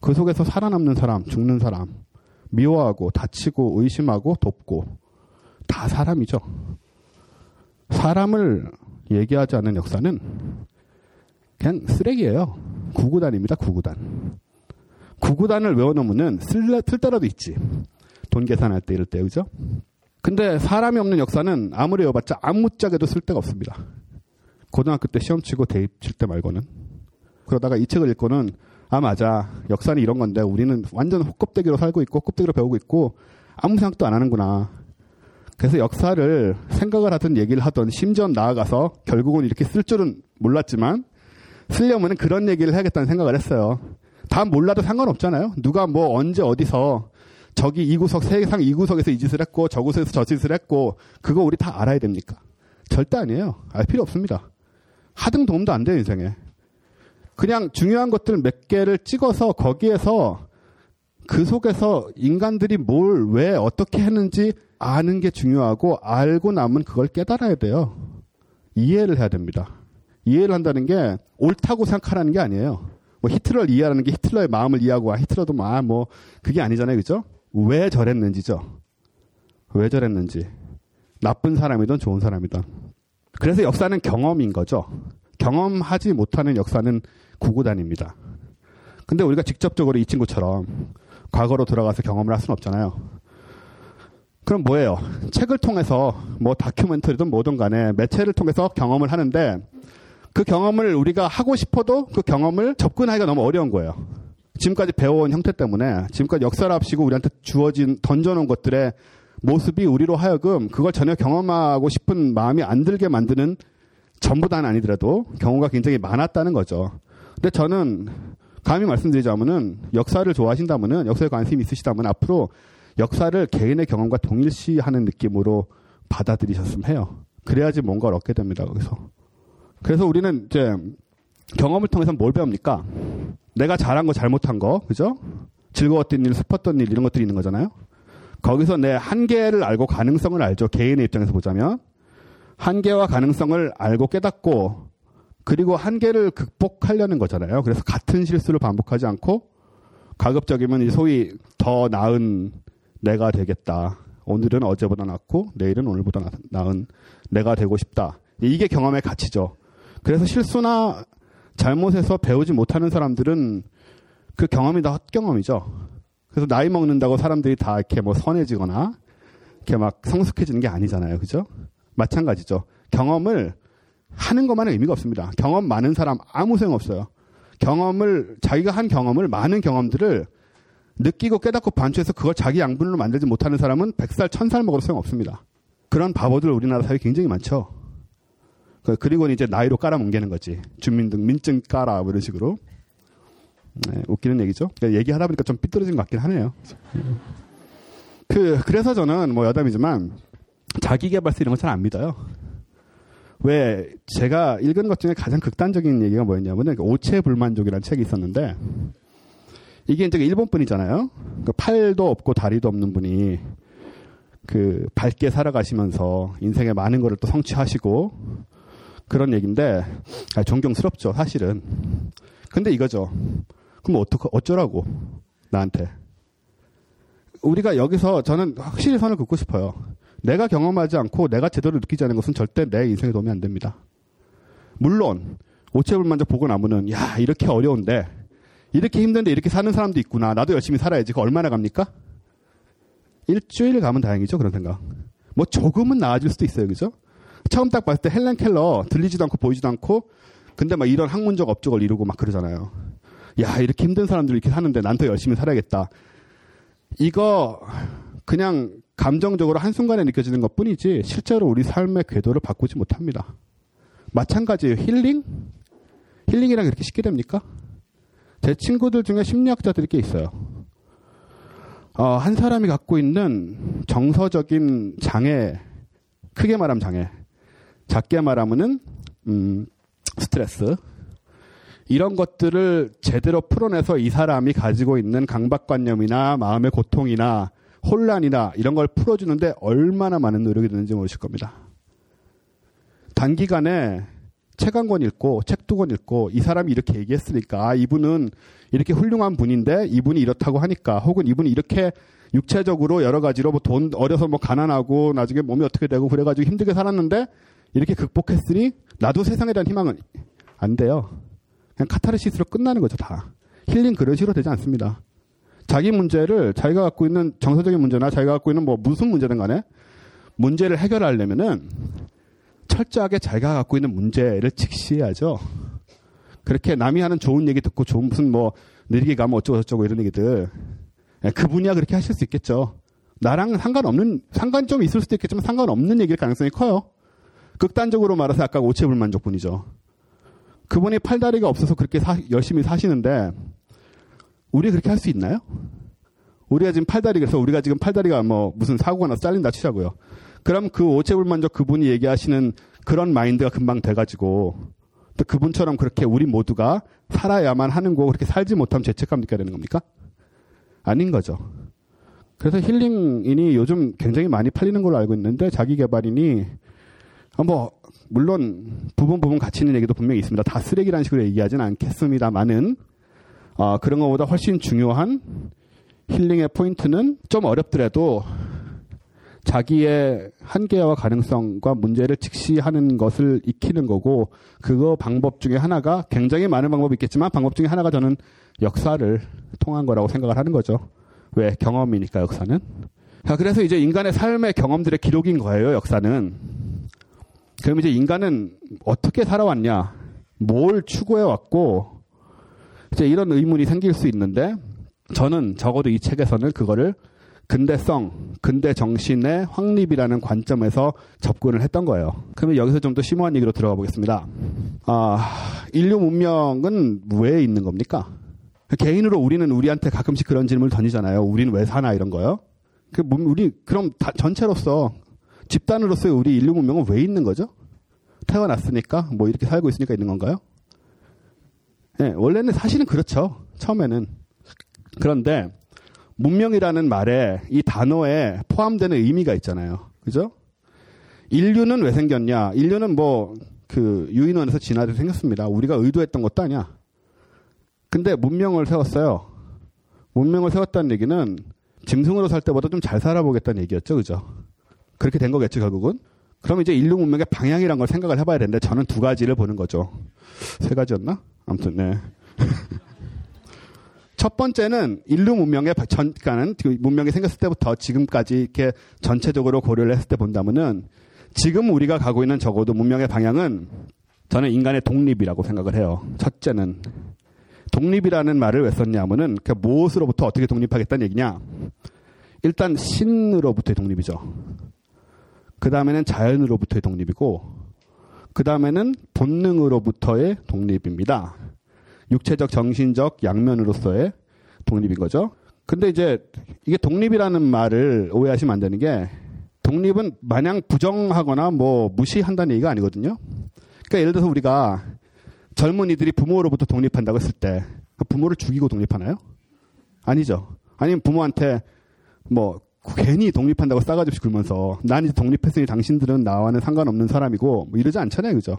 그 속에서 살아남는 사람, 죽는 사람, 미워하고 다치고 의심하고 돕고 다 사람이죠. 사람을 얘기하지 않는 역사는 그냥 쓰레기예요. 구구단입니다. 구구단. 구구단을 외워놓으면 쓸, 쓸데라도 있지. 돈 계산할 때 이럴 때 그죠? 근데 사람이 없는 역사는 아무리 외워봤자 아무짝에도 쓸 데가 없습니다. 고등학교 때 시험 치고 대입 칠 때 말고는. 그러다가 이 책을 읽고는 아 맞아 역사는 이런 건데 우리는 완전 헛껍데기로 살고 있고 껍데기로 배우고 있고 아무 생각도 안 하는구나. 그래서 역사를 생각을 하든 얘기를 하든 심지어 나아가서 결국은 이렇게 쓸 줄은 몰랐지만 쓰려면 그런 얘기를 해야겠다는 생각을 했어요. 다 몰라도 상관없잖아요. 누가 뭐 언제 어디서 저기 이 구석 세상 이 구석에서 이 짓을 했고 저 구석에서 저 짓을 했고 그거 우리 다 알아야 됩니까? 절대 아니에요. 알 필요 없습니다. 하등 도움도 안 돼요 인생에. 그냥 중요한 것들 몇 개를 찍어서 거기에서 그 속에서 인간들이 뭘 왜 어떻게 했는지 아는 게 중요하고 알고 나면 그걸 깨달아야 돼요. 이해를 해야 됩니다. 이해를 한다는 게 옳다고 생각하라는 게 아니에요. 뭐 히틀러를 이해하는 게 히틀러의 마음을 이해하고 아, 히틀러도 막뭐 그게 아니잖아요. 그죠? 왜 저랬는지죠. 왜 저랬는지. 나쁜 사람이든 좋은 사람이든. 그래서 역사는 경험인 거죠. 경험하지 못하는 역사는 구구단입니다. 근데 우리가 직접적으로 이 친구처럼 과거로 돌아가서 경험을 할 수는 없잖아요. 그럼 뭐예요? 책을 통해서 뭐 다큐멘터리든 뭐든 간에 매체를 통해서 경험을 하는데 그 경험을 우리가 하고 싶어도 그 경험을 접근하기가 너무 어려운 거예요. 지금까지 배워온 형태 때문에 지금까지 역사를 합시고 우리한테 주어진 던져놓은 것들의 모습이 우리로 하여금 그걸 전혀 경험하고 싶은 마음이 안 들게 만드는 전부 다는 아니더라도 경우가 굉장히 많았다는 거죠. 근데 저는 감히 말씀드리자면은 역사를 좋아하신다면은 역사에 관심이 있으시다면 앞으로 역사를 개인의 경험과 동일시하는 느낌으로 받아들이셨으면 해요. 그래야지 뭔가를 얻게 됩니다. 거기서. 그래서 우리는 이제 경험을 통해서 뭘 배웁니까? 내가 잘한 거, 잘못한 거, 그죠? 즐거웠던 일, 슬펐던 일 이런 것들이 있는 거잖아요. 거기서 내 한계를 알고 가능성을 알죠. 개인의 입장에서 보자면 한계와 가능성을 알고 깨닫고 그리고 한계를 극복하려는 거잖아요. 그래서 같은 실수를 반복하지 않고 가급적이면 소위 더 나은 내가 되겠다. 오늘은 어제보다 낫고 내일은 오늘보다 나은 내가 되고 싶다. 이게 경험의 가치죠. 그래서 실수나 잘못해서 배우지 못하는 사람들은 그 경험이 다 헛경험이죠. 그래서 나이 먹는다고 사람들이 다 이렇게 뭐 선해지거나 이렇게 막 성숙해지는 게 아니잖아요. 그죠? 마찬가지죠. 경험을 하는 것만은 의미가 없습니다. 경험 많은 사람 아무 소용 없어요. 경험을 자기가 한 경험을 많은 경험들을 느끼고 깨닫고 반추해서 그걸 자기 양분으로 만들지 못하는 사람은 100살, 1000살 먹어도 소용 없습니다. 그런 바보들 우리나라 사회에 굉장히 많죠. 그, 그리고 이제 나이로 깔아뭉개는 거지. 주민등, 민증 깔아, 뭐 이런 식으로. 네, 웃기는 얘기죠. 얘기하다 보니까 좀 삐뚤어진 것 같긴 하네요. 그, 그래서 저는 뭐 여담이지만 자기개발서 이런 거 잘 안 믿어요. 왜 제가 읽은 것 중에 가장 극단적인 얘기가 뭐였냐면은 그 오체 불만족이라는 책이 있었는데 이게 이제 일본 분이잖아요. 그 팔도 없고 다리도 없는 분이 그 밝게 살아가시면서 인생에 많은 거를 또 성취하시고 그런 얘기인데 아, 존경스럽죠 사실은. 근데 이거죠. 그럼 어떡 어쩌라고 나한테. 우리가 여기서 저는 확실히 선을 긋고 싶어요. 내가 경험하지 않고 내가 제대로 느끼지 않은 것은 절대 내 인생에 도움이 안 됩니다. 물론 오체불만족 보고 나면은 야 이렇게 어려운데 이렇게 힘든데 이렇게 사는 사람도 있구나. 나도 열심히 살아야지. 그 얼마나 갑니까? 일주일 가면 다행이죠. 그런 생각. 뭐 조금은 나아질 수도 있어요. 그죠? 처음 딱 봤을 때 헬렌 켈러 들리지도 않고 보이지도 않고 근데 막 이런 학문적 업적을 이루고 막 그러잖아요. 야, 이렇게 힘든 사람들 이렇게 사는데 난 더 열심히 살아야겠다. 이거 그냥 감정적으로 한순간에 느껴지는 것 뿐이지 실제로 우리 삶의 궤도를 바꾸지 못합니다. 마찬가지예요. 힐링? 힐링이랑 그렇게 쉽게 됩니까? 제 친구들 중에 심리학자들이 꽤 있어요. 어, 한 사람이 갖고 있는 정서적인 장애, 크게 말하면 장애, 작게 말하면은 음, 스트레스 이런 것들을 제대로 풀어내서 이 사람이 가지고 있는 강박관념이나 마음의 고통이나 혼란이나 이런 걸 풀어주는데 얼마나 많은 노력이 드는지 모르실 겁니다. 단기간에 책 한 권 읽고 책 두 권 읽고 이 사람이 이렇게 얘기했으니까 아, 이분은 이렇게 훌륭한 분인데 이분이 이렇다고 하니까 혹은 이분이 이렇게 육체적으로 여러 가지로 뭐 돈 어려서 뭐 가난하고 나중에 몸이 어떻게 되고 그래가지고 힘들게 살았는데 이렇게 극복했으니 나도 세상에 대한 희망은 안 돼요. 그냥 카타르시스로 끝나는 거죠 다. 힐링 그런 식으로 되지 않습니다. 자기 문제를 자기가 갖고 있는 정서적인 문제나 자기가 갖고 있는 뭐 무슨 문제든 간에 문제를 해결하려면은 철저하게 자기가 갖고 있는 문제를 직시해야죠. 그렇게 남이 하는 좋은 얘기 듣고 좋은 무슨 뭐 느리게 가면 어쩌고 저쩌고 이런 얘기들 예, 그 분이야 그렇게 하실 수 있겠죠. 나랑 상관없는 상관 좀 있을 수도 있겠지만 상관없는 얘기일 가능성이 커요. 극단적으로 말해서 아까 오체불만족분이죠. 그분이 팔다리가 없어서 그렇게 사, 열심히 사시는데 우리 그렇게 할 수 있나요? 우리가 지금 팔다리 그래서 우리가 지금 팔다리가 뭐 무슨 사고가 나서 잘린다 치자고요. 그럼 그 오체불만족 그분이 얘기하시는 그런 마인드가 금방 돼가지고 또 그분처럼 그렇게 우리 모두가 살아야만 하는 거고 그렇게 살지 못하면 죄책감 느껴야 되는 겁니까? 아닌 거죠. 그래서 힐링인이 요즘 굉장히 많이 팔리는 걸로 알고 있는데 자기 개발인이 뭐 물론 부분 부분 가치 있는 얘기도 분명히 있습니다. 다 쓰레기라는 식으로 얘기하지는 않겠습니다만은 어, 그런 것보다 훨씬 중요한 힐링의 포인트는 좀 어렵더라도 자기의 한계와 가능성과 문제를 직시하는 것을 익히는 거고 그거 방법 중에 하나가 굉장히 많은 방법이 있겠지만 방법 중에 하나가 저는 역사를 통한 거라고 생각을 하는 거죠. 왜 경험이니까 역사는. 자, 그래서 이제 인간의 삶의 경험들의 기록인 거예요, 역사는. 그럼 이제 인간은 어떻게 살아왔냐, 뭘 추구해 왔고, 이제 이런 의문이 생길 수 있는데, 저는 적어도 이 책에서는 그거를 근대성, 근대 정신의 확립이라는 관점에서 접근을 했던 거예요. 그러면 여기서 좀 더 심오한 얘기로 들어가 보겠습니다. 아, 인류 문명은 왜 있는 겁니까? 개인으로 우리는 우리한테 가끔씩 그런 질문을 던지잖아요. 우리는 왜 사나 이런 거요. 그 우리 그럼 다 전체로서 집단으로서의 우리 인류 문명은 왜 있는 거죠? 태어났으니까 뭐 이렇게 살고 있으니까 있는 건가요? 네, 원래는 사실은 그렇죠. 처음에는 그런데 문명이라는 말에 이 단어에 포함되는 의미가 있잖아요. 그죠? 인류는 왜 생겼냐? 인류는 뭐 그 유인원에서 진화돼서 생겼습니다. 우리가 의도했던 것도 아니야. 근데 문명을 세웠어요. 문명을 세웠다는 얘기는 짐승으로 살 때보다 좀 잘 살아보겠다는 얘기였죠. 그죠? 그렇게 된 거겠죠, 결국은. 그럼 이제 인류 문명의 방향이란 걸 생각을 해봐야 되는데 저는 두 가지를 보는 거죠. 세 가지였나? 아무튼, 네. 첫 번째는 인류 문명의 전, 그러니까는 그 문명이 생겼을 때부터 지금까지 이렇게 전체적으로 고려를 했을 때 본다면은 지금 우리가 가고 있는 적어도 문명의 방향은 저는 인간의 독립이라고 생각을 해요. 첫째는 독립이라는 말을 왜 썼냐면은 그 무엇으로부터 어떻게 독립하겠다는 얘기냐. 일단 신으로부터의 독립이죠. 그 다음에는 자연으로부터의 독립이고, 그 다음에는 본능으로부터의 독립입니다. 육체적, 정신적 양면으로서의 독립인 거죠. 근데 이제 이게 독립이라는 말을 오해하시면 안 되는 게 독립은 마냥 부정하거나 뭐 무시한다는 얘기가 아니거든요. 그러니까 예를 들어서 우리가 젊은이들이 부모로부터 독립한다고 했을 때 부모를 죽이고 독립하나요? 아니죠. 아니면 부모한테 뭐 괜히 독립한다고 싸가지 없이 굴면서 난 이제 독립했으니 당신들은 나와는 상관없는 사람이고 뭐 이러지 않잖아요. 그죠?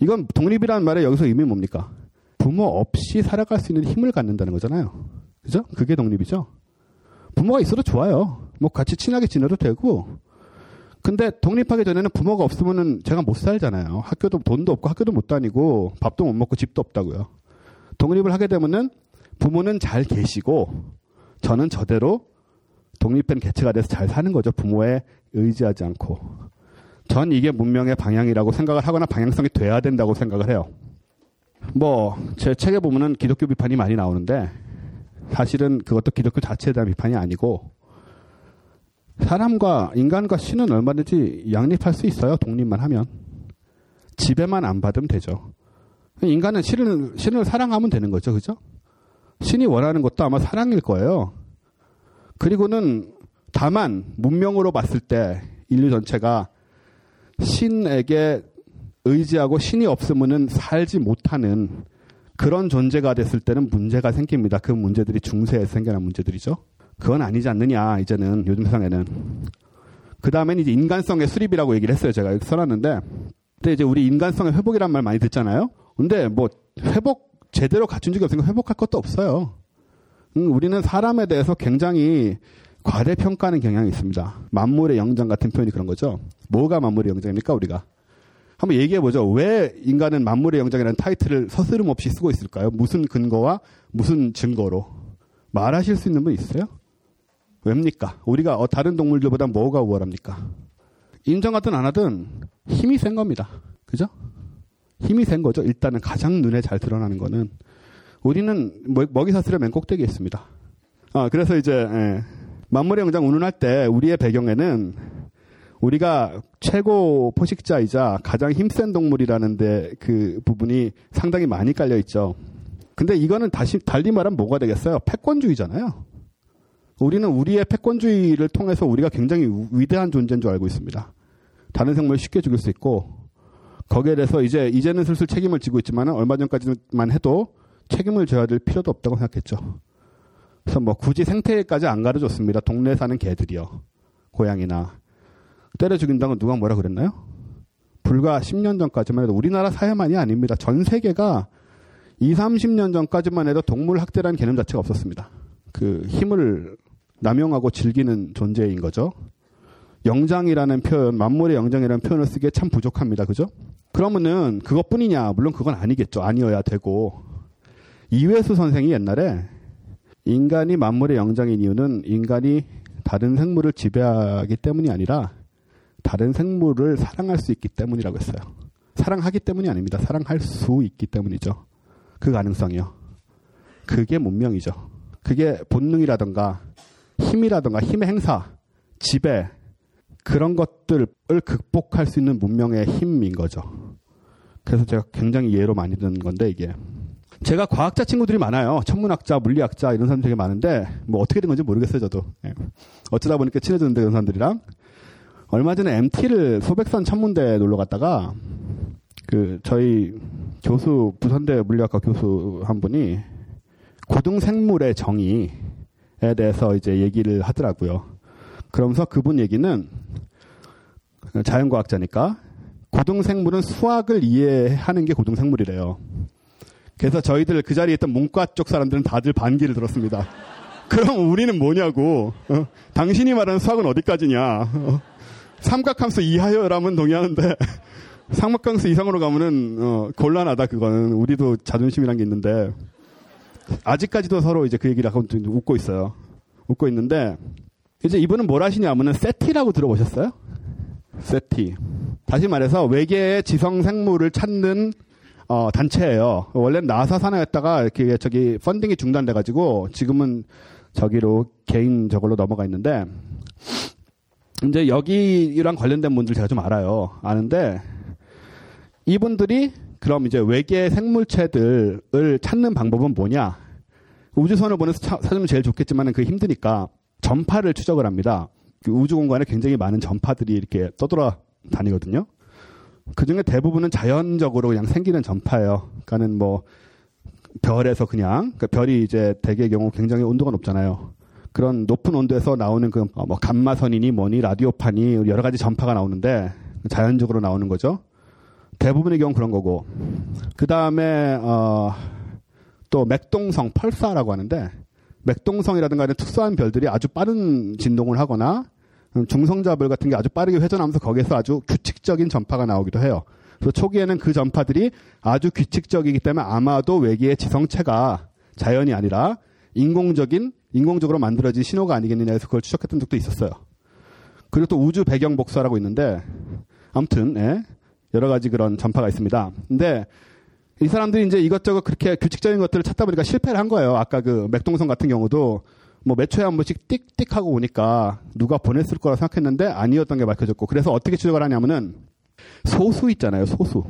이건 독립이라는 말에 여기서 의미 뭡니까? 부모 없이 살아갈 수 있는 힘을 갖는다는 거잖아요. 그죠? 그게 독립이죠. 부모가 있어도 좋아요. 뭐 같이 친하게 지내도 되고. 근데 독립하기 전에는 부모가 없으면은 제가 못 살잖아요. 학교도 돈도 없고 학교도 못 다니고 밥도 못 먹고 집도 없다고요. 독립을 하게 되면은 부모는 잘 계시고 저는 저대로 독립된 개체가 돼서 잘 사는 거죠. 부모에 의지하지 않고. 전 이게 문명의 방향이라고 생각을 하거나 방향성이 돼야 된다고 생각을 해요. 뭐, 제 책에 보면은 기독교 비판이 많이 나오는데, 사실은 그것도 기독교 자체에 대한 비판이 아니고, 사람과, 인간과 신은 얼마든지 양립할 수 있어요. 독립만 하면. 지배만 안 받으면 되죠. 인간은 신을, 신을 사랑하면 되는 거죠. 그죠? 신이 원하는 것도 아마 사랑일 거예요. 그리고는 다만 문명으로 봤을 때 인류 전체가 신에게 의지하고 신이 없으면은 살지 못하는 그런 존재가 됐을 때는 문제가 생깁니다. 그 문제들이 중세에 생겨난 문제들이죠. 그건 아니지 않느냐, 이제는 요즘 세상에는. 그 다음엔 이제 인간성의 수립이라고 얘기를 했어요. 제가 여기 써놨는데. 근데 이제 우리 인간성의 회복이란 말 많이 듣잖아요. 근데 뭐 회복 제대로 갖춘 적이 없으니까 회복할 것도 없어요. 음, 우리는 사람에 대해서 굉장히 과대평가하는 경향이 있습니다. 만물의 영장 같은 표현이 그런 거죠. 뭐가 만물의 영장입니까, 우리가? 한번 얘기해 보죠. 왜 인간은 만물의 영장이라는 타이틀을 서스름 없이 쓰고 있을까요? 무슨 근거와 무슨 증거로? 말하실 수 있는 분 있어요? 왜입니까? 우리가 어, 다른 동물들보다 뭐가 우월합니까? 인정하든 안 하든 힘이 센 겁니다. 그죠? 힘이 센 거죠. 일단은 가장 눈에 잘 드러나는 거는 우리는 먹이 사슬의 맨 꼭대기에 있습니다. 아, 그래서 이제 예, 만물의 영장 운운할 때 우리의 배경에는 우리가 최고 포식자이자 가장 힘센 동물이라는데 그 부분이 상당히 많이 깔려 있죠. 근데 이거는 다시 달리 말하면 뭐가 되겠어요? 패권주의잖아요. 우리는 우리의 패권주의를 통해서 우리가 굉장히 위대한 존재인 줄 알고 있습니다. 다른 생물을 쉽게 죽일 수 있고 거기에 대해서 이제 이제는 슬슬 책임을 지고 있지만 얼마 전까지만 해도 책임을 져야 될 필요도 없다고 생각했죠. 그래서 뭐 굳이 생태계까지 안 가려줬습니다. 동네에 사는 개들이요. 고양이나 때려 죽인다고 누가 뭐라 그랬나요? 불과 10년 전까지만 해도 우리나라 사회만이 아닙니다. 전 세계가 2, 30년 전까지만 해도 동물 학대라는 개념 자체가 없었습니다. 그 힘을 남용하고 즐기는 존재인 거죠. 영장이라는 표현, 만물의 영장이라는 표현을 쓰기에 참 부족합니다. 그죠? 그러면은 그것뿐이냐? 물론 그건 아니겠죠. 아니어야 되고. 이회수 선생이 옛날에 인간이 만물의 영장인 이유는 인간이 다른 생물을 지배하기 때문이 아니라 다른 생물을 사랑할 수 있기 때문이라고 했어요. 사랑하기 때문이 아닙니다. 사랑할 수 있기 때문이죠. 그 가능성이요. 그게 문명이죠. 그게 본능이라던가 힘이라던가 힘의 행사, 지배, 그런 것들을 극복할 수 있는 문명의 힘인 거죠. 그래서 제가 굉장히 예로 많이 드는 건데 이게 제가 과학자 친구들이 많아요. 천문학자, 물리학자 이런 사람 되게 많은데 뭐 어떻게 된 건지 모르겠어요 저도. 예. 어쩌다 보니까 친해졌는데 그런 사람들이랑 얼마 전에 MT를 소백산 천문대에 놀러 갔다가 그 저희 교수 부산대 물리학과 교수 한 분이 고등 생물의 정의에 대해서 이제 얘기를 하더라고요. 그러면서 그분 얘기는 자연과학자니까 고등 생물은 수학을 이해하는 게 고등 생물이래요. 그래서 저희들 그 자리에 있던 문과 쪽 사람들은 다들 반기를 들었습니다. 그럼 우리는 뭐냐고. 어? 당신이 말하는 수학은 어디까지냐. 어? 삼각함수 이하여라면 동의하는데 삼각함수 이상으로 가면은 어, 곤란하다 그거는 우리도 자존심이란 게 있는데 아직까지도 서로 이제 그 얘기를 하고 웃고 있어요. 웃고 있는데 이제 이분은 뭘 하시냐면은 세티라고 들어보셨어요? 세티. 다시 말해서 외계의 지성 생물을 찾는 어, 단체예요. 원래는 나사 산하였다가 이렇게 저기 펀딩이 중단돼가지고 지금은 저기로 개인 저걸로 넘어가 있는데 이제 여기랑 관련된 분들 제가 좀 알아요. 아는데 이분들이 그럼 이제 외계 생물체들을 찾는 방법은 뭐냐? 우주선을 보내서 찾으면 제일 좋겠지만 그게 힘드니까 전파를 추적을 합니다. 그 우주 공간에 굉장히 많은 전파들이 이렇게 떠돌아 다니거든요. 그 중에 대부분은 자연적으로 그냥 생기는 전파예요. 그러니까는 뭐 별에서 그냥 그러니까 별이 이제 대개의 경우 굉장히 온도가 높잖아요. 그런 높은 온도에서 나오는 그뭐 어, 감마선이니 뭐니 라디오판이 여러 가지 전파가 나오는데 자연적으로 나오는 거죠. 대부분의 경우 그런 거고 그 다음에 어, 또 맥동성 펄사라고 하는데 맥동성이라든가 이런 특수한 별들이 아주 빠른 진동을 하거나 중성자별 같은 게 아주 빠르게 회전하면서 거기에서 아주 규칙적인 전파가 나오기도 해요. 그래서 초기에는 그 전파들이 아주 규칙적이기 때문에 아마도 외계의 지성체가 자연이 아니라 인공적인 인공적으로 만들어진 신호가 아니겠느냐 해서 그걸 추적했던 적도 있었어요. 그리고 또 우주 배경 복사라고 있는데 아무튼 예, 여러 가지 그런 전파가 있습니다. 근데 이 사람들이 이제 이것저것 그렇게 규칙적인 것들을 찾다 보니까 실패를 한 거예요. 아까 그 맥동성 같은 경우도 뭐 몇 초에 한 번씩 띡띡 하고 오니까 누가 보냈을 거라 생각했는데 아니었던 게 밝혀졌고 그래서 어떻게 추적을 하냐면은 소수 있잖아요. 소수.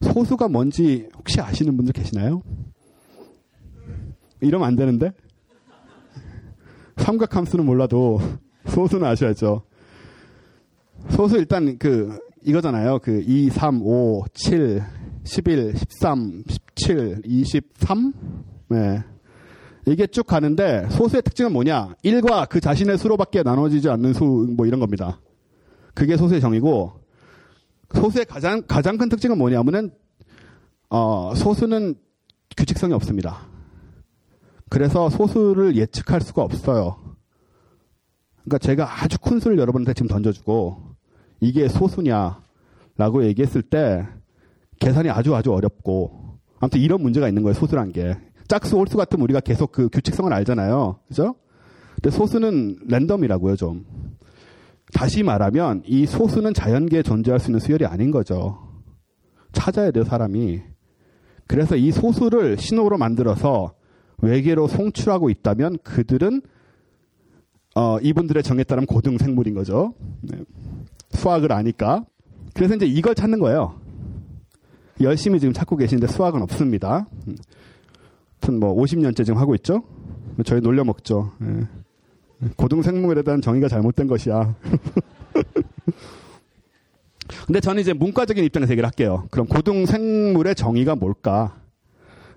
소수가 뭔지 혹시 아시는 분들 계시나요? 이러면 안 되는데? 삼각함수는 몰라도 소수는 아셔야죠. 소수 일단 그 이거잖아요. 그 2, 3, 5, 7, 11, 13, 17, 23. 네. 이게 쭉 가는데 소수의 특징은 뭐냐? 1과 그 자신의 수로밖에 나눠지지 않는 수 뭐 이런 겁니다. 그게 소수의 정의고 소수의 가장 가장 큰 특징은 뭐냐면은 어, 소수는 규칙성이 없습니다. 그래서 소수를 예측할 수가 없어요. 그러니까 제가 아주 큰 수를 여러분한테 지금 던져주고 이게 소수냐라고 얘기했을 때 계산이 아주 아주 어렵고 아무튼 이런 문제가 있는 거예요. 소수란 게 짝수 홀수 같으면 우리가 계속 그 규칙성을 알잖아요. 그죠? 근데 소수는 랜덤이라고요, 좀. 다시 말하면 이 소수는 자연계에 존재할 수 있는 수열이 아닌 거죠. 찾아야 돼요, 사람이. 그래서 이 소수를 신호로 만들어서 외계로 송출하고 있다면 그들은 어, 이분들의 정에 따르면 고등 생물인 거죠. 네. 수학을 아니까. 그래서 이제 이걸 찾는 거예요. 열심히 지금 찾고 계시는데 수학은 없습니다. 하여튼 뭐 50년째 지금 하고 있죠. 저희 놀려 먹죠. 예. 고등 생물에 대한 정의가 잘못된 것이야. 근데 저는 이제 문과적인 입장에서 얘기를 할게요. 그럼 고등 생물의 정의가 뭘까?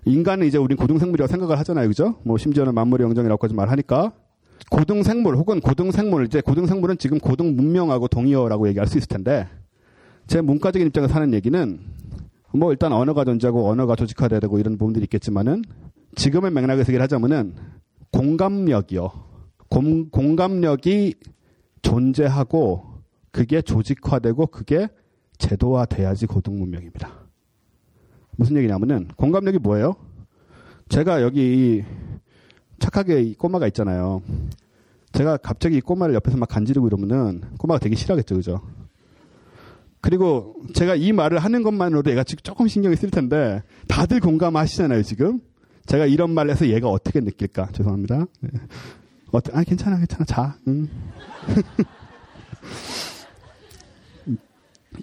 인간은 이제 우린 고등 생물이라고 생각을 하잖아요. 그죠? 뭐 심지어는 만물의 영정이라고까지 말하니까 고등 생물 혹은 고등 생물 이제 고등 생물은 지금 고등 문명하고 동의어라고 얘기할 수 있을 텐데 제 문과적인 입장에서 하는 얘기는 뭐 일단 언어가 존재하고 언어가 조직화되고 이런 부분들이 있겠지만은 지금의 맥락에서 얘기를 하자면은 공감력이요. 공, 공감력이 존재하고 그게 조직화되고 그게 제도화돼야지 고등 문명입니다. 무슨 얘기냐면은 공감력이 뭐예요? 제가 여기 착하게 이 꼬마가 있잖아요. 제가 갑자기 이 꼬마를 옆에서 막 간지르고 이러면은 꼬마가 되게 싫어하겠죠, 그죠? 그리고 제가 이 말을 하는 것만으로도 얘가 지금 조금 신경이 쓸 텐데 다들 공감하시잖아요, 지금. 제가 이런 말을 해서 얘가 어떻게 느낄까? 죄송합니다. 네. 어때? 아, 괜찮아, 괜찮아. 자. 응.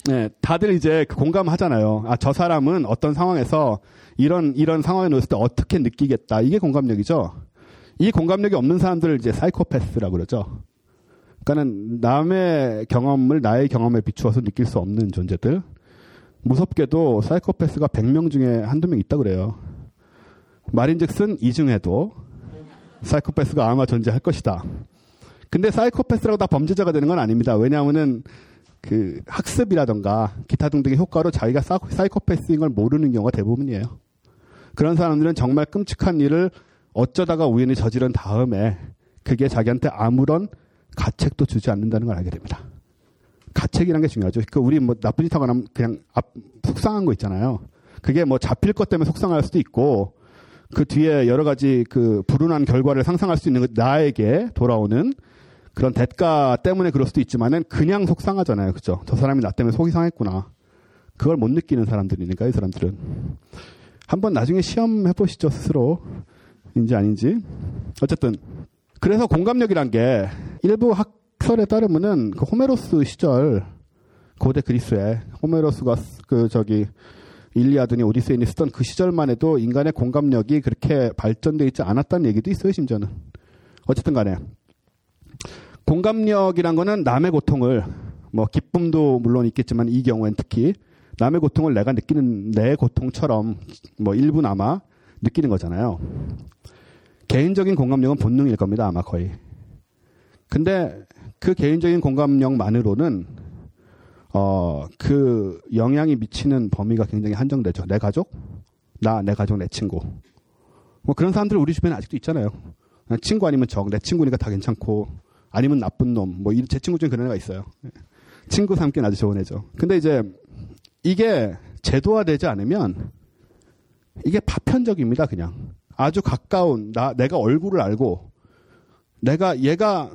네, 다들 이제 그 공감하잖아요. 아, 저 사람은 어떤 상황에서 이런, 이런 상황에 놓였을 때 어떻게 느끼겠다. 이게 공감력이죠. 이 공감력이 없는 사람들을 이제 사이코패스라고 그러죠. 그러니까는 남의 경험을 나의 경험에 비추어서 느낄 수 없는 존재들. 무섭게도 사이코패스가 100명 중에 한두 명 있다 그래요. 말인즉슨 이 중에도 사이코패스가 아마 존재할 것이다. 근데 사이코패스라고 다 범죄자가 되는 건 아닙니다. 왜냐하면은 그 학습이라던가 기타 등등의 효과로 자기가 사이코패스인 걸 모르는 경우가 대부분이에요. 그런 사람들은 정말 끔찍한 일을 어쩌다가 우연히 저지른 다음에 그게 자기한테 아무런 가책도 주지 않는다는 걸 알게 됩니다. 가책이라는 게 중요하죠. 그 우리 뭐 나쁜 짓 하거나 그냥 앞, 속상한 거 있잖아요. 그게 뭐 잡힐 것 때문에 속상할 수도 있고 그 뒤에 여러 가지 그 불운한 결과를 상상할 수 있는 나에게 돌아오는 그런 대가 때문에 그럴 수도 있지만은 그냥 속상하잖아요. 그죠? 저 사람이 나 때문에 속이 상했구나. 그걸 못 느끼는 사람들이니까 이 사람들은 한번 나중에 시험해 보시죠 스스로 인지 아닌지 어쨌든 그래서 공감력이란 게 일부 학설에 따르면은 그 호메로스 시절 고대 그리스에 호메로스가 그 저기 일리아드니 오디세이니 쓰던 그 시절만 해도 인간의 공감력이 그렇게 발전되어 있지 않았다는 얘기도 있어요, 심지어는. 어쨌든 간에. 공감력이란 거는 남의 고통을, 뭐, 기쁨도 물론 있겠지만 이 경우엔 특히 남의 고통을 내가 느끼는 내 고통처럼 뭐 일부나마 느끼는 거잖아요. 개인적인 공감력은 본능일 겁니다, 아마 거의. 근데 그 개인적인 공감력만으로는 어, 그 영향이 미치는 범위가 굉장히 한정되죠. 내 가족, 나, 내 가족, 내 친구. 뭐 그런 사람들 우리 주변에 아직도 있잖아요. 친구 아니면 적, 내 친구니까 다 괜찮고, 아니면 나쁜 놈, 뭐, 제 친구 중에 그런 애가 있어요. 친구 삼기는 아주 좋은 애죠. 근데 이제, 이게 제도화되지 않으면, 이게 파편적입니다, 그냥. 아주 가까운, 나, 내가 얼굴을 알고, 내가, 얘가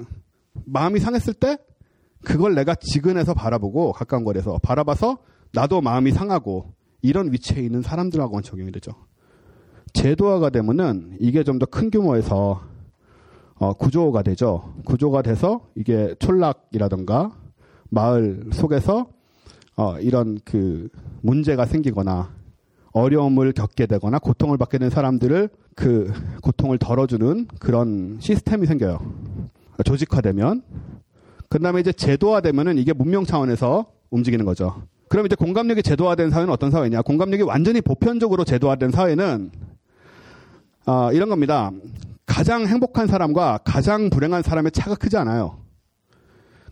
마음이 상했을 때, 그걸 내가 지근해서 바라보고 가까운 거리에서 바라봐서 나도 마음이 상하고 이런 위치에 있는 사람들하고는 적용이 되죠. 제도화가 되면은 이게 좀 더 큰 규모에서 어, 구조가 되죠. 구조가 돼서 이게 촌락이라던가 마을 속에서 어, 이런 그 문제가 생기거나 어려움을 겪게 되거나 고통을 받게 된 사람들을 그 고통을 덜어주는 그런 시스템이 생겨요. 조직화되면 그 다음에 이제 제도화되면은 이게 문명 차원에서 움직이는 거죠. 그럼 이제 공감력이 제도화된 사회는 어떤 사회냐? 공감력이 완전히 보편적으로 제도화된 사회는 어, 이런 겁니다. 가장 행복한 사람과 가장 불행한 사람의 차가 크지 않아요.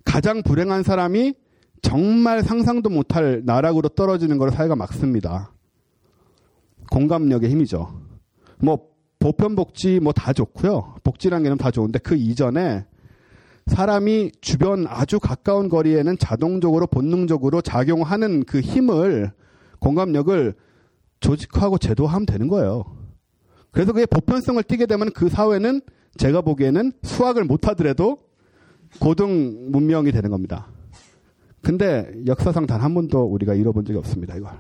가장 불행한 사람이 정말 상상도 못할 나락으로 떨어지는 걸 사회가 막습니다. 공감력의 힘이죠. 뭐 보편복지 뭐 다 좋고요. 복지라는 개념 다 좋은데 그 이전에 사람이 주변 아주 가까운 거리에는 자동적으로 본능적으로 작용하는 그 힘을 공감력을 조직화하고 제도화하면 되는 거예요. 그래서 그게 보편성을 띠게 되면 그 사회는 제가 보기에는 수학을 못하더라도 고등 문명이 되는 겁니다. 근데 역사상 단 한 번도 우리가 잃어본 적이 없습니다, 이걸.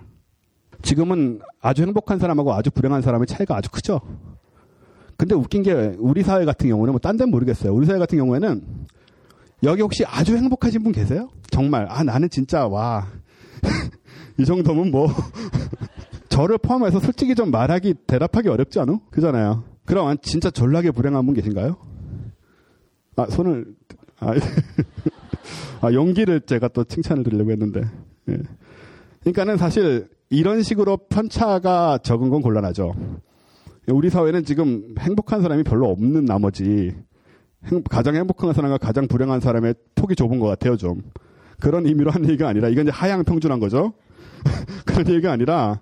지금은 아주 행복한 사람하고 아주 불행한 사람의 차이가 아주 크죠? 근데 웃긴 게 우리 사회 같은 경우는 뭐 딴 데는 모르겠어요. 우리 사회 같은 경우에는 여기 혹시 아주 행복하신 분 계세요? 정말 아 나는 진짜 와 이 정도면 뭐 저를 포함해서 솔직히 좀 말하기 대답하기 어렵지 않아? 그잖아요. 그럼 진짜 졸라게 불행한 분 계신가요? 아 손을 아, 아 용기를 제가 또 칭찬을 드리려고 했는데. 예. 그러니까는 사실 이런 식으로 편차가 적은 건 곤란하죠. 우리 사회는 지금 행복한 사람이 별로 없는 나머지 행, 가장 행복한 사람과 가장 불행한 사람의 폭이 좁은 것 같아요, 좀. 그런 의미로 하는 얘기가 아니라 이건 이제 하향 평준한 거죠. 그런 얘기가 아니라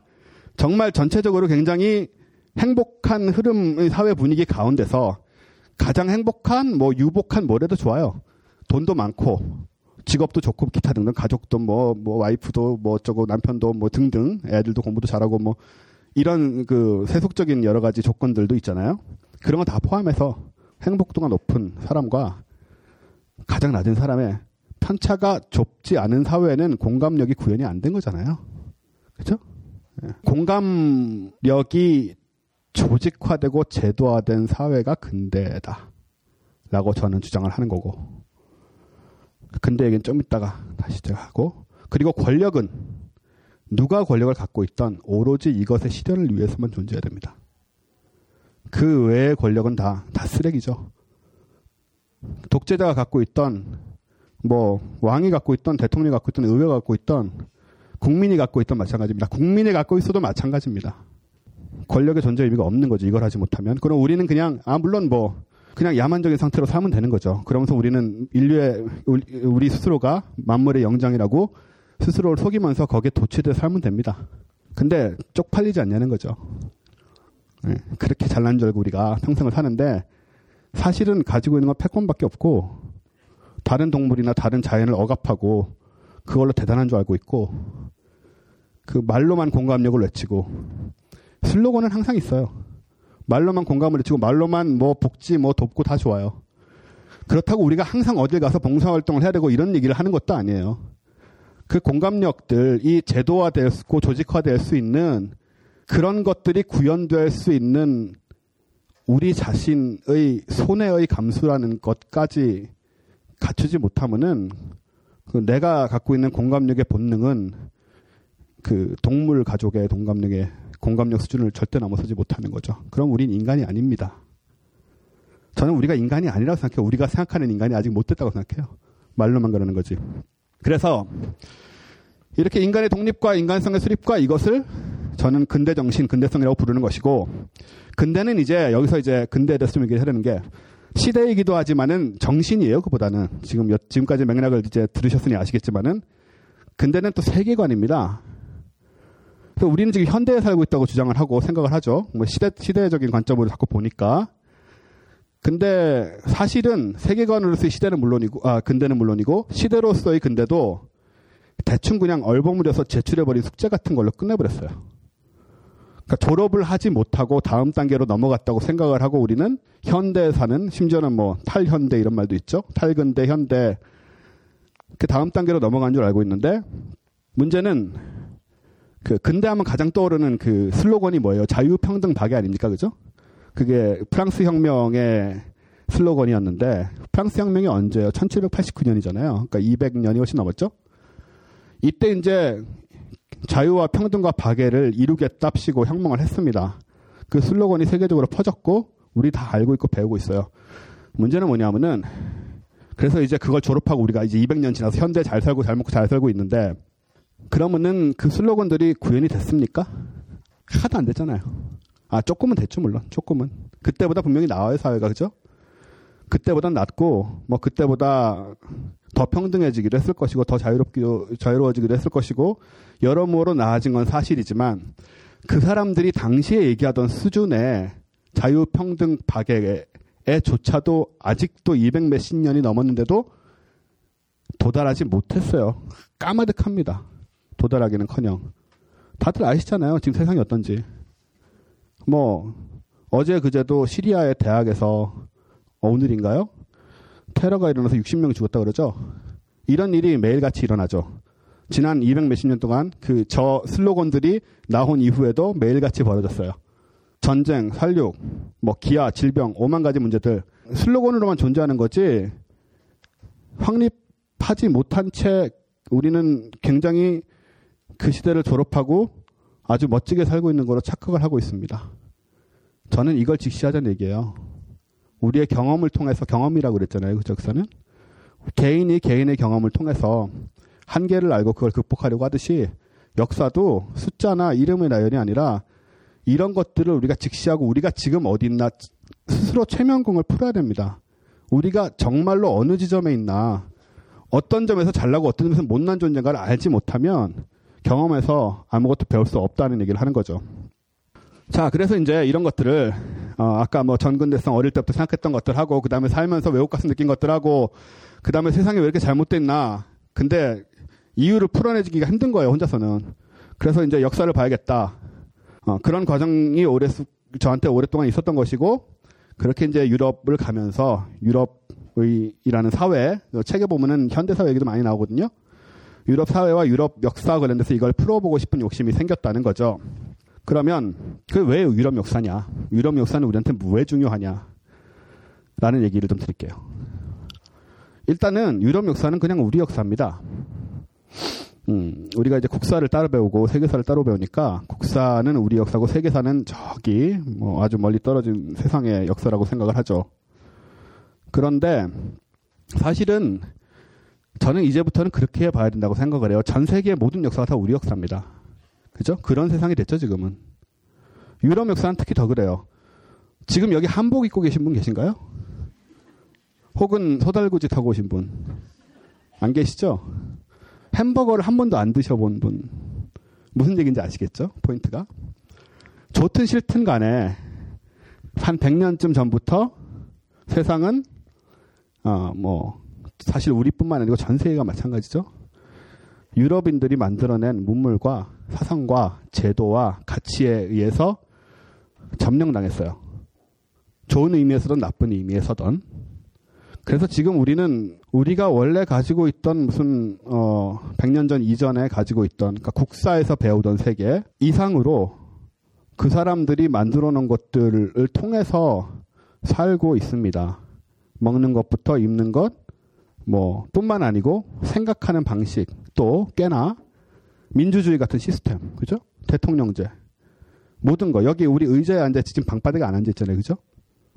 정말 전체적으로 굉장히 행복한 흐름 사회 분위기 가운데서 가장 행복한 뭐 유복한 뭐래도 좋아요. 돈도 많고 직업도 좋고 기타 등등 가족도 뭐뭐 뭐 와이프도 뭐 어쩌고 남편도 뭐 등등 애들도 공부도 잘하고 뭐 이런 그 세속적인 여러 가지 조건들도 있잖아요. 그런 거 다 포함해서 행복도가 높은 사람과 가장 낮은 사람의 편차가 좁지 않은 사회에는 공감력이 구현이 안 된 거잖아요. 그렇죠? 공감력이 조직화되고 제도화된 사회가 근대다. 라고 저는 주장을 하는 거고. 근대 얘기는 좀 이따가 다시 제가 하고. 그리고 권력은 누가 권력을 갖고 있던 오로지 이것의 실현을 위해서만 존재해야 됩니다. 그 외의 권력은 다, 다 쓰레기죠. 독재자가 갖고 있던, 뭐, 왕이 갖고 있던, 대통령이 갖고 있던, 의회가 갖고 있던, 국민이 갖고 있던 마찬가지입니다. 국민이 갖고 있어도 마찬가지입니다. 권력의 존재 의미가 없는 거죠. 이걸 하지 못하면. 그럼 우리는 그냥, 아, 물론 뭐, 그냥 야만적인 상태로 살면 되는 거죠. 그러면서 우리는 인류의, 우리 스스로가 만물의 영장이라고 스스로를 속이면서 거기에 도취돼 살면 됩니다. 근데 쪽팔리지 않냐는 거죠. 네, 그렇게 잘난 줄 알고 우리가 평생을 사는데 사실은 가지고 있는 건 패권밖에 없고 다른 동물이나 다른 자연을 억압하고 그걸로 대단한 줄 알고 있고 그 말로만 공감력을 외치고 슬로건은 항상 있어요. 말로만 공감을 외치고 말로만 뭐 복지 뭐 돕고 다 좋아요. 그렇다고 우리가 항상 어딜 가서 봉사활동을 해야 되고 이런 얘기를 하는 것도 아니에요. 그 공감력들, 이 제도화되고 조직화될 수 있는 그런 것들이 구현될 수 있는 우리 자신의 손해의 감수라는 것까지 갖추지 못하면은 그 내가 갖고 있는 공감력의 본능은 그 동물 가족의 공감력의 공감력 수준을 절대 넘어서지 못하는 거죠. 그럼 우린 인간이 아닙니다. 저는 우리가 인간이 아니라고 생각해요. 우리가 생각하는 인간이 아직 못 됐다고 생각해요. 말로만 그러는 거지. 그래서 이렇게 인간의 독립과 인간성의 수립과 이것을 저는 근대 정신, 근대성이라고 부르는 것이고 근대는 이제 여기서 이제 근대에 대해서 좀 얘기를 하려는 게 시대이기도 하지만은 정신이에요. 그보다는 지금 여, 지금까지 맥락을 이제 들으셨으니 아시겠지만은 근대는 또 세계관입니다. 그래서 우리는 지금 현대에 살고 있다고 주장을 하고 생각을 하죠. 뭐 시대 시대적인 관점으로 자꾸 보니까 근데 사실은 세계관으로서의 시대는 물론이고, 아, 근대는 물론이고, 시대로서의 근대도 대충 그냥 얼버무려서 제출해버린 숙제 같은 걸로 끝내버렸어요. 그러니까 졸업을 하지 못하고 다음 단계로 넘어갔다고 생각을 하고 우리는 현대에 사는, 심지어는 뭐 탈현대 이런 말도 있죠. 탈근대, 현대. 그 다음 단계로 넘어간 줄 알고 있는데, 문제는 그 근대하면 가장 떠오르는 그 슬로건이 뭐예요? 자유 평등 박애 아닙니까? 그죠? 그게 프랑스 혁명의 슬로건이었는데 프랑스 혁명이 언제예요? 1789년이잖아요. 그러니까 200년이 훨씬 넘었죠. 이때 이제 자유와 평등과 박애를 이루겠답시고 혁명을 했습니다. 그 슬로건이 세계적으로 퍼졌고 우리 다 알고 있고 배우고 있어요. 문제는 뭐냐면은 그래서 이제 그걸 졸업하고 우리가 이제 200년 지나서 현대 잘 살고 잘 먹고 잘 살고 있는데 그러면은 그 슬로건들이 구현이 됐습니까? 하나도 안 됐잖아요. 아, 조금은 됐죠, 물론. 조금은. 그때보다 분명히 나아요, 사회가. 그죠? 그때보다 낫고, 뭐, 그때보다 더 평등해지기도 했을 것이고, 더 자유롭기도, 자유로워지기도 했을 것이고, 여러모로 나아진 건 사실이지만, 그 사람들이 당시에 얘기하던 수준의 자유평등 박애에조차도 아직도 200 몇십 년이 넘었는데도 도달하지 못했어요. 까마득합니다. 도달하기는 커녕. 다들 아시잖아요. 지금 세상이 어떤지. 뭐 어제 그제도 시리아의 대학에서 오늘인가요? 테러가 일어나서 60명이 죽었다 그러죠. 이런 일이 매일같이 일어나죠. 지난 200 몇십 년 동안 그 저 슬로건들이 나온 이후에도 매일같이 벌어졌어요. 전쟁, 살육, 뭐 기아, 질병, 오만 가지 문제들 슬로건으로만 존재하는 거지 확립하지 못한 채 우리는 굉장히 그 시대를 졸업하고 아주 멋지게 살고 있는 거로 착각을 하고 있습니다. 저는 이걸 직시하자는 얘기예요. 우리의 경험을 통해서 경험이라고 그랬잖아요. 그 적사는 개인이 개인의 경험을 통해서 한계를 알고 그걸 극복하려고 하듯이 역사도 숫자나 이름의 나열이 아니라 이런 것들을 우리가 직시하고 우리가 지금 어디 있나 스스로 최면공을 풀어야 됩니다. 우리가 정말로 어느 지점에 있나 어떤 점에서 잘나고 어떤 점에서 못난 존재인가를 알지 못하면 경험에서 아무것도 배울 수 없다는 얘기를 하는 거죠. 자, 그래서 이제 이런 것들을 어, 아까 뭐 전근대성 어릴 때부터 생각했던 것들하고 그 다음에 살면서 외국 가서 느낀 것들하고 그 다음에 세상이 왜 이렇게 잘못됐나. 근데 이유를 풀어내기가 힘든 거예요, 혼자서는. 그래서 이제 역사를 봐야겠다. 어, 그런 과정이 오래, 저한테 오랫동안 있었던 것이고, 그렇게 이제 유럽을 가면서 유럽의이라는 사회, 책에 보면은 현대 사회 얘기도 많이 나오거든요. 유럽 사회와 유럽 역사 관련돼서 이걸 풀어보고 싶은 욕심이 생겼다는 거죠. 그러면 그 왜 유럽 역사냐? 유럽 역사는 우리한테 왜 중요하냐? 라는 얘기를 좀 드릴게요. 일단은 유럽 역사는 그냥 우리 역사입니다. 음, 우리가 이제 국사를 따로 배우고 세계사를 따로 배우니까 국사는 우리 역사고 세계사는 저기 뭐 아주 멀리 떨어진 세상의 역사라고 생각을 하죠. 그런데 사실은 저는 이제부터는 그렇게 봐야 된다고 생각을 해요. 전 세계의 모든 역사가 다 우리 역사입니다. 그죠? 그런 세상이 됐죠, 지금은. 유럽 역사는 특히 더 그래요. 지금 여기 한복 입고 계신 분 계신가요? 혹은 소달구지 타고 오신 분? 안 계시죠? 햄버거를 한 번도 안 드셔본 분. 무슨 얘기인지 아시겠죠? 포인트가. 좋든 싫든 간에 한 100년쯤 전부터 세상은 어, 뭐 사실 우리뿐만 아니고 전 세계가 마찬가지죠. 유럽인들이 만들어낸 문물과 사상과 제도와 가치에 의해서 점령당했어요. 좋은 의미에서든 나쁜 의미에서든. 그래서 지금 우리는 우리가 원래 가지고 있던 무슨 어 100년 전 이전에 가지고 있던 그러니까 국사에서 배우던 세계 이상으로 그 사람들이 만들어 놓은 것들을 통해서 살고 있습니다. 먹는 것부터 입는 것, 뭐 뿐만 아니고 생각하는 방식 또 꽤나 민주주의 같은 시스템, 그죠? 대통령제 모든 거 여기 우리 의자에 앉아 지금 방바닥에 안 앉아 있잖아요, 그죠?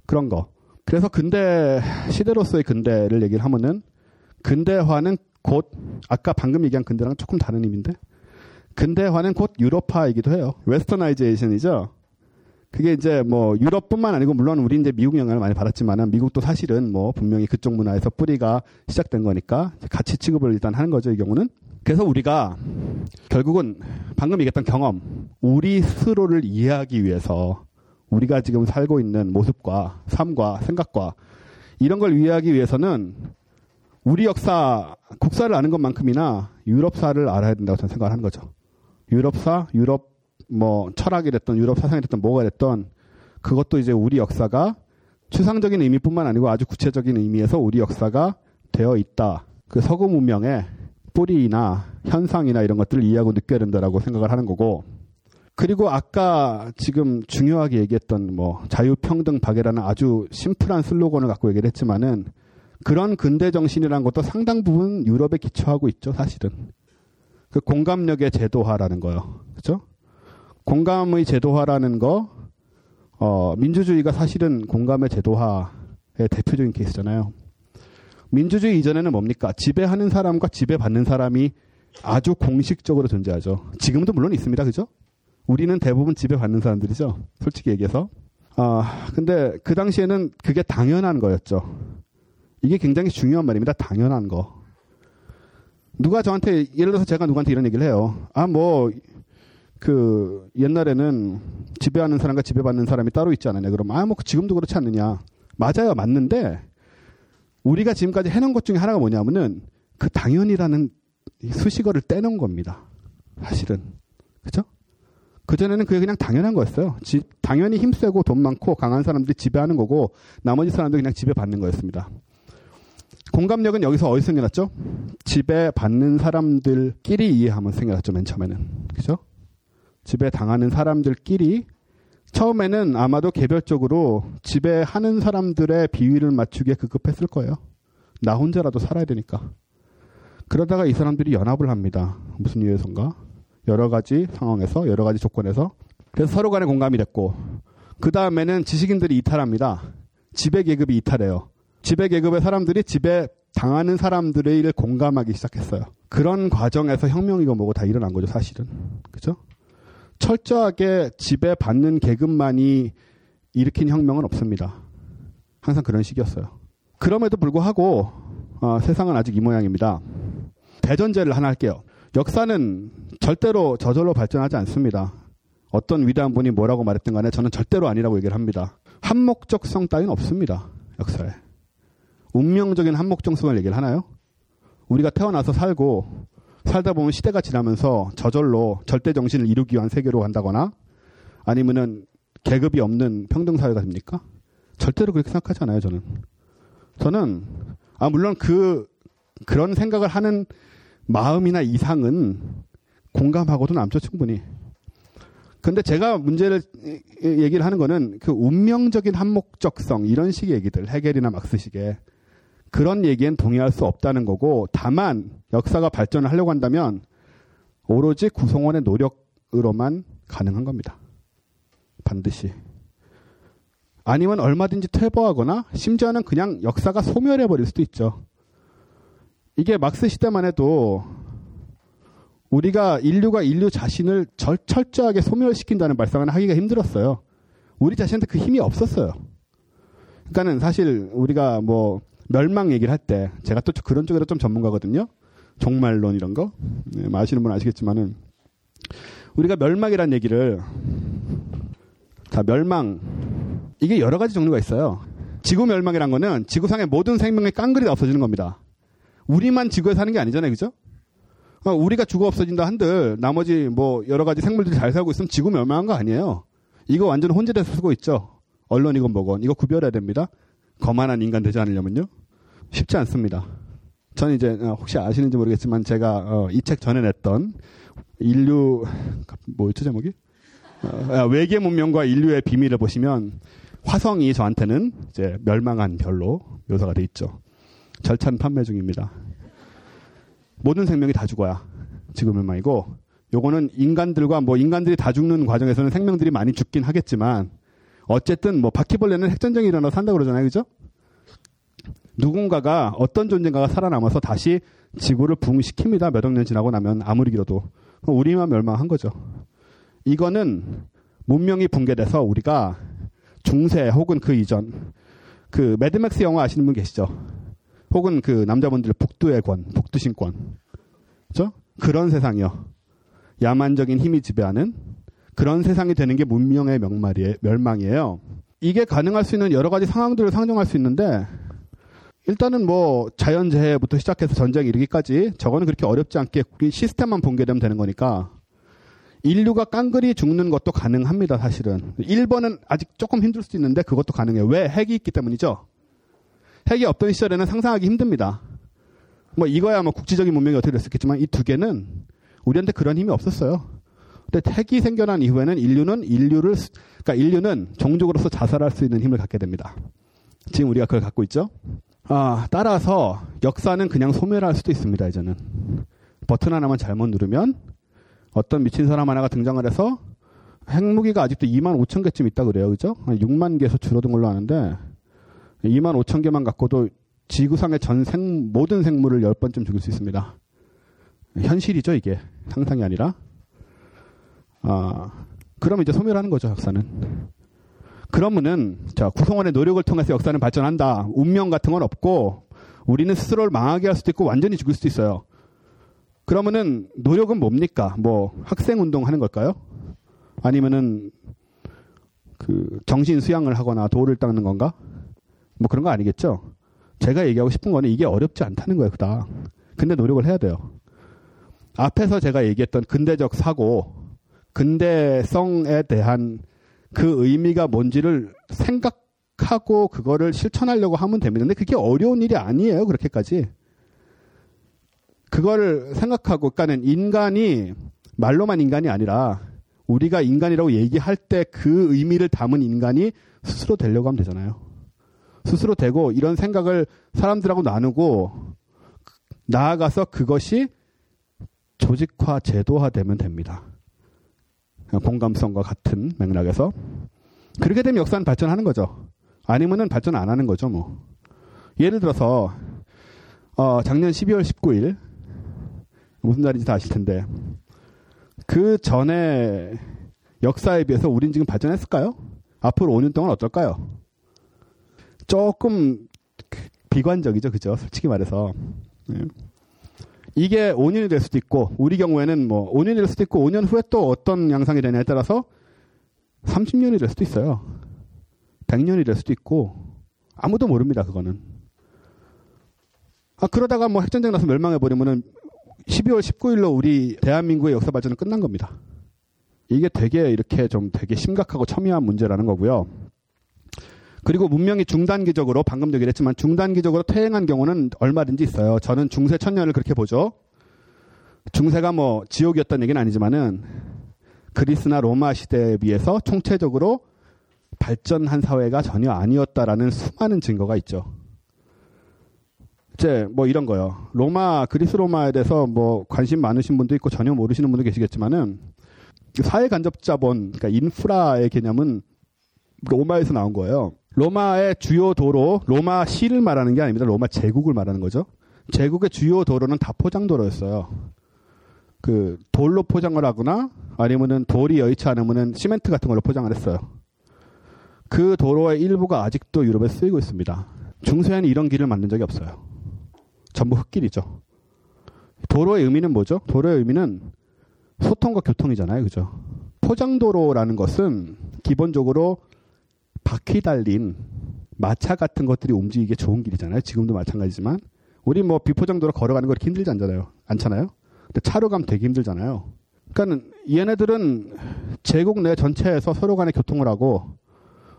그런 거. 그래서 근대 시대로서의 근대를 얘기를 하면은 근대화는 곧 아까 방금 얘기한 근대랑 조금 다른 의미인데 근대화는 곧 유럽화이기도 해요. westernization이죠. 그게 이제 뭐 유럽뿐만 아니고 물론 우리 이제 미국 영향을 많이 받았지만은 미국도 사실은 뭐 분명히 그쪽 문화에서 뿌리가 시작된 거니까 같이 취급을 일단 하는 거죠 이 경우는. 그래서 우리가 결국은 방금 얘기했던 경험, 우리 스스로를 이해하기 위해서 우리가 지금 살고 있는 모습과 삶과 생각과 이런 걸 이해하기 위해서는 우리 역사, 국사를 아는 것만큼이나 유럽사를 알아야 된다고 저는 생각을 하는 거죠. 유럽사, 유럽 뭐 철학이 됐던 유럽 사상이 됐던 뭐가 됐던 그것도 이제 우리 역사가 추상적인 의미뿐만 아니고 아주 구체적인 의미에서 우리 역사가 되어 있다. 그 서구 문명의 뿌리나 현상이나 이런 것들을 이해하고 느껴야 된다라고 생각을 하는 거고 그리고 아까 지금 중요하게 얘기했던 뭐 자유평등 박애라는 아주 심플한 슬로건을 갖고 얘기를 했지만은 그런 근대 정신이라는 것도 상당 부분 유럽에 기초하고 있죠, 사실은. 그 공감력의 제도화라는 거요. 그죠? 공감의 제도화라는 거, 어, 민주주의가 사실은 공감의 제도화의 대표적인 케이스잖아요. 민주주의 이전에는 뭡니까? 지배하는 사람과 지배받는 사람이 아주 공식적으로 존재하죠. 지금도 물론 있습니다. 그죠? 우리는 대부분 지배받는 사람들이죠. 솔직히 얘기해서. 아, 근데 그 당시에는 그게 당연한 거였죠. 이게 굉장히 중요한 말입니다. 당연한 거. 누가 저한테, 예를 들어서 제가 누구한테 이런 얘기를 해요. 아, 뭐, 그, 옛날에는 지배하는 사람과 지배받는 사람이 따로 있지 않느냐. 그럼, 아, 뭐, 지금도 그렇지 않느냐. 맞아요. 맞는데, 우리가 지금까지 해놓은 것 중에 하나가 뭐냐면은, 그 당연이라는 수식어를 떼놓은 겁니다. 사실은. 그죠? 그전에는 그게 그냥 당연한 거였어요. 지, 당연히 힘세고 돈 많고 강한 사람들이 지배하는 거고, 나머지 사람들이 그냥 지배받는 거였습니다. 공감력은 여기서 어디서 생겨났죠? 지배받는 사람들끼리 이해하면 생겨났죠, 맨 처음에는. 그죠? 지배당하는 사람들끼리 처음에는 아마도 개별적으로 지배하는 사람들의 비위를 맞추기에 급급했을 거예요. 나 혼자라도 살아야 되니까. 그러다가 이 사람들이 연합을 합니다. 무슨 이유에선가? 여러 가지 상황에서, 여러 가지 조건에서. 그래서 서로 간에 공감이 됐고, 그 다음에는 지식인들이 이탈합니다. 지배 계급이 이탈해요. 지배 계급의 사람들이 지배 당하는 사람들의 일을 공감하기 시작했어요. 그런 과정에서 혁명이고 뭐고 다 일어난 거죠, 사실은. 그죠? 철저하게 지배받는 계급만이 일으킨 혁명은 없습니다. 항상 그런 식이었어요. 그럼에도 불구하고 어, 세상은 아직 이 모양입니다. 대전제를 하나 할게요. 역사는 절대로 저절로 발전하지 않습니다. 어떤 위대한 분이 뭐라고 말했든 간에 저는 절대로 아니라고 얘기를 합니다. 한목적성 따위는 없습니다. 역사에. 운명적인 한목적성을 얘기를 하나요? 우리가 태어나서 살고 살다 보면 시대가 지나면서 저절로 절대 정신을 이루기 위한 세계로 간다거나 아니면은 계급이 없는 평등 사회가 됩니까? 절대로 그렇게 생각하지 않아요, 저는. 저는 아 물론 그 그런 생각을 하는 마음이나 이상은 공감하고도 남죠, 충분히. 근데 제가 문제를 얘기를 하는 거는 그 운명적인 한목적성 이런 식의 얘기들 해겔이나 막스식의 그런 얘기엔 동의할 수 없다는 거고 다만 역사가 발전을 하려고 한다면 오로지 구성원의 노력으로만 가능한 겁니다. 반드시. 아니면 얼마든지 퇴보하거나 심지어는 그냥 역사가 소멸해 버릴 수도 있죠. 이게 막스 시대만 해도 우리가 인류가 인류 자신을 절, 철저하게 소멸시킨다는 발상을 하기가 힘들었어요. 우리 자신한테 그 힘이 없었어요. 그러니까는 사실 우리가 뭐 멸망 얘기를 할 때 제가 또 그런 쪽에도 좀 전문가거든요. 종말론 이런 거 네, 뭐 아시는 분 아시겠지만은 우리가 멸망이란 얘기를 자 멸망 이게 여러 가지 종류가 있어요. 지구 멸망이란 거는 지구상의 모든 생명의 깡그리 다 없어지는 겁니다. 우리만 지구에 사는 게 아니잖아요, 그죠? 어, 우리가 죽어 없어진다 한들 나머지 뭐 여러 가지 생물들이 잘 살고 있으면 지구 멸망한 거 아니에요. 이거 완전 혼재돼서 쓰고 있죠. 언론이건 뭐건 이거 구별해야 됩니다. 거만한 인간 되지 않으려면요. 쉽지 않습니다. 전 이제 어, 혹시 아시는지 모르겠지만 제가 어, 이책 전에 냈던 인류 뭐였죠 제목이 어, 아, 외계 문명과 인류의 비밀을 보시면 화성이 저한테는 이제 멸망한 별로 묘사가 돼 있죠. 절찬 판매 중입니다. 모든 생명이 다 죽어야 지금 멸망이고 요거는 인간들과 뭐 인간들이 다 죽는 과정에서는 생명들이 많이 죽긴 하겠지만 어쨌든 뭐 바퀴벌레는 핵전쟁이 일어나서 산다 그러잖아요. 그죠? 누군가가 어떤 존재가가 살아남아서 다시 지구를 붕시킵니다. 몇 억 년 지나고 나면 아무리 길어도 우리만 멸망한 거죠. 이거는 문명이 붕괴돼서 우리가 중세 혹은 그 이전 그 매드맥스 영화 아시는 분 계시죠? 혹은 그 남자분들 북두의 권, 북두신권, 그죠? 그런 세상이요. 야만적인 힘이 지배하는 그런 세상이 되는 게 문명의 명말이에요. 멸망이에요. 이게 가능할 수 있는 여러 가지 상황들을 상정할 수 있는데 일단은 뭐 자연재해부터 시작해서 전쟁 이르기까지 저거는 그렇게 어렵지 않게 시스템만 붕괴되면 되는 거니까 인류가 깡그리 죽는 것도 가능합니다, 사실은. 1번은 아직 조금 힘들 수도 있는데 그것도 가능해요. 왜? 핵이 있기 때문이죠. 핵이 없던 시절에는 상상하기 힘듭니다. 뭐 이거야 뭐 국지적인 문명이 어떻게 됐었겠지만 이 두 개는 우리한테 그런 힘이 없었어요. 근데 핵이 생겨난 이후에는 인류는 인류를 그러니까 인류는 종족으로서 자살할 수 있는 힘을 갖게 됩니다. 지금 우리가 그걸 갖고 있죠. 아, 따라서 역사는 그냥 소멸할 수도 있습니다, 이제는. 버튼 하나만 잘못 누르면 어떤 미친 사람 하나가 등장을 해서 핵무기가 아직도 2만 5천 개쯤 있다 그래요. 그죠? 6만 개에서 줄어든 걸로 아는데 2만 5천 개만 갖고도 지구상의 전 생, 모든 생물을 10번쯤 죽일 수 있습니다. 현실이죠, 이게. 상상이 아니라. 아, 그럼 이제 소멸하는 거죠, 역사는. 그러면은 자 구성원의 노력을 통해서 역사는 발전한다. 운명 같은 건 없고 우리는 스스로를 망하게 할 수도 있고 완전히 죽을 수도 있어요. 그러면은 노력은 뭡니까? 뭐 학생 운동 하는 걸까요? 아니면은 그 정신 수양을 하거나 돌을 닦는 건가? 뭐 그런 거 아니겠죠? 제가 얘기하고 싶은 거는 이게 어렵지 않다는 거예요, 그다. 근데 노력을 해야 돼요. 앞에서 제가 얘기했던 근대적 사고, 근대성에 대한 그 의미가 뭔지를 생각하고 그거를 실천하려고 하면 됩니다. 근데 그게 어려운 일이 아니에요. 그렇게까지. 그거를 생각하고, 그러니까는 인간이 말로만 인간이 아니라 우리가 인간이라고 얘기할 때 그 의미를 담은 인간이 스스로 되려고 하면 되잖아요. 스스로 되고 이런 생각을 사람들하고 나누고 나아가서 그것이 조직화, 제도화되면 됩니다. 공감성과 같은 맥락에서 그렇게 되면 역사는 발전하는 거죠. 아니면은 발전 안 하는 거죠, 뭐. 예를 들어서 어, 작년 12월 19일 무슨 날인지 다 아실 텐데 그 전에 역사에 비해서 우린 지금 발전했을까요? 앞으로 5년 동안 어떨까요? 조금 비관적이죠, 그죠? 솔직히 말해서. 네. 이게 5년이 될 수도 있고, 우리 경우에는 뭐 5년이 될 수도 있고, 5년 후에 또 어떤 양상이 되냐에 따라서 30년이 될 수도 있어요. 100년이 될 수도 있고, 아무도 모릅니다, 그거는. 아, 그러다가 뭐 핵전쟁 나서 멸망해 버리면은 12월 19일로 우리 대한민국의 역사 발전은 끝난 겁니다. 이게 되게 이렇게 좀 되게 심각하고 첨예한 문제라는 거고요. 그리고 문명이 중단기적으로 방금도 얘기 했지만 중단기적으로 퇴행한 경우는 얼마든지 있어요. 저는 중세 천년을 그렇게 보죠. 중세가 뭐 지옥이었던 얘기는 아니지만은 그리스나 로마 시대에 비해서 총체적으로 발전한 사회가 전혀 아니었다라는 수많은 증거가 있죠. 이제 뭐 이런 거요. 로마 그리스 로마에 대해서 뭐 관심 많으신 분도 있고 전혀 모르시는 분도 계시겠지만은 사회 간접 자본 그러니까 인프라의 개념은 로마에서 나온 거예요. 로마의 주요 도로, 로마 시를 말하는 게 아닙니다. 로마 제국을 말하는 거죠. 제국의 주요 도로는 다 포장도로였어요. 그 돌로 포장을 하거나 아니면은 돌이 여의치 않으면은 시멘트 같은 걸로 포장을 했어요. 그 도로의 일부가 아직도 유럽에 쓰이고 있습니다. 중세에는 이런 길을 만든 적이 없어요. 전부 흙길이죠. 도로의 의미는 뭐죠? 도로의 의미는 소통과 교통이잖아요. 그죠? 포장도로라는 것은 기본적으로 바퀴 달린 마차 같은 것들이 움직이기 좋은 길이잖아요. 지금도 마찬가지지만. 우리 뭐 비포장도로 걸어가는 거 그렇게 힘들지 않잖아요. 않잖아요. 근데 차로 가면 되게 힘들잖아요. 그러니까 얘네들은 제국 내 전체에서 서로 간에 교통을 하고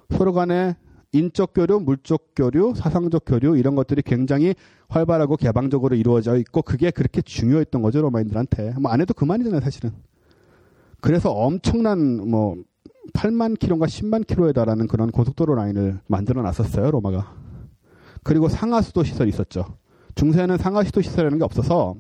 서로 간에 인적 교류, 물적 교류, 사상적 교류 이런 것들이 굉장히 활발하고 개방적으로 이루어져 있고 그게 그렇게 중요했던 거죠 로마인들한테. 뭐 안 해도 그만이잖아요 사실은. 그래서 엄청난 뭐 8만 킬로인가 10만 킬로에 달하는 그런 고속도로 라인을 만들어 놨었어요 로마가. 그리고 상하수도 시설이 있었죠. 중세에는 상하수도 시설이라는 게 없어서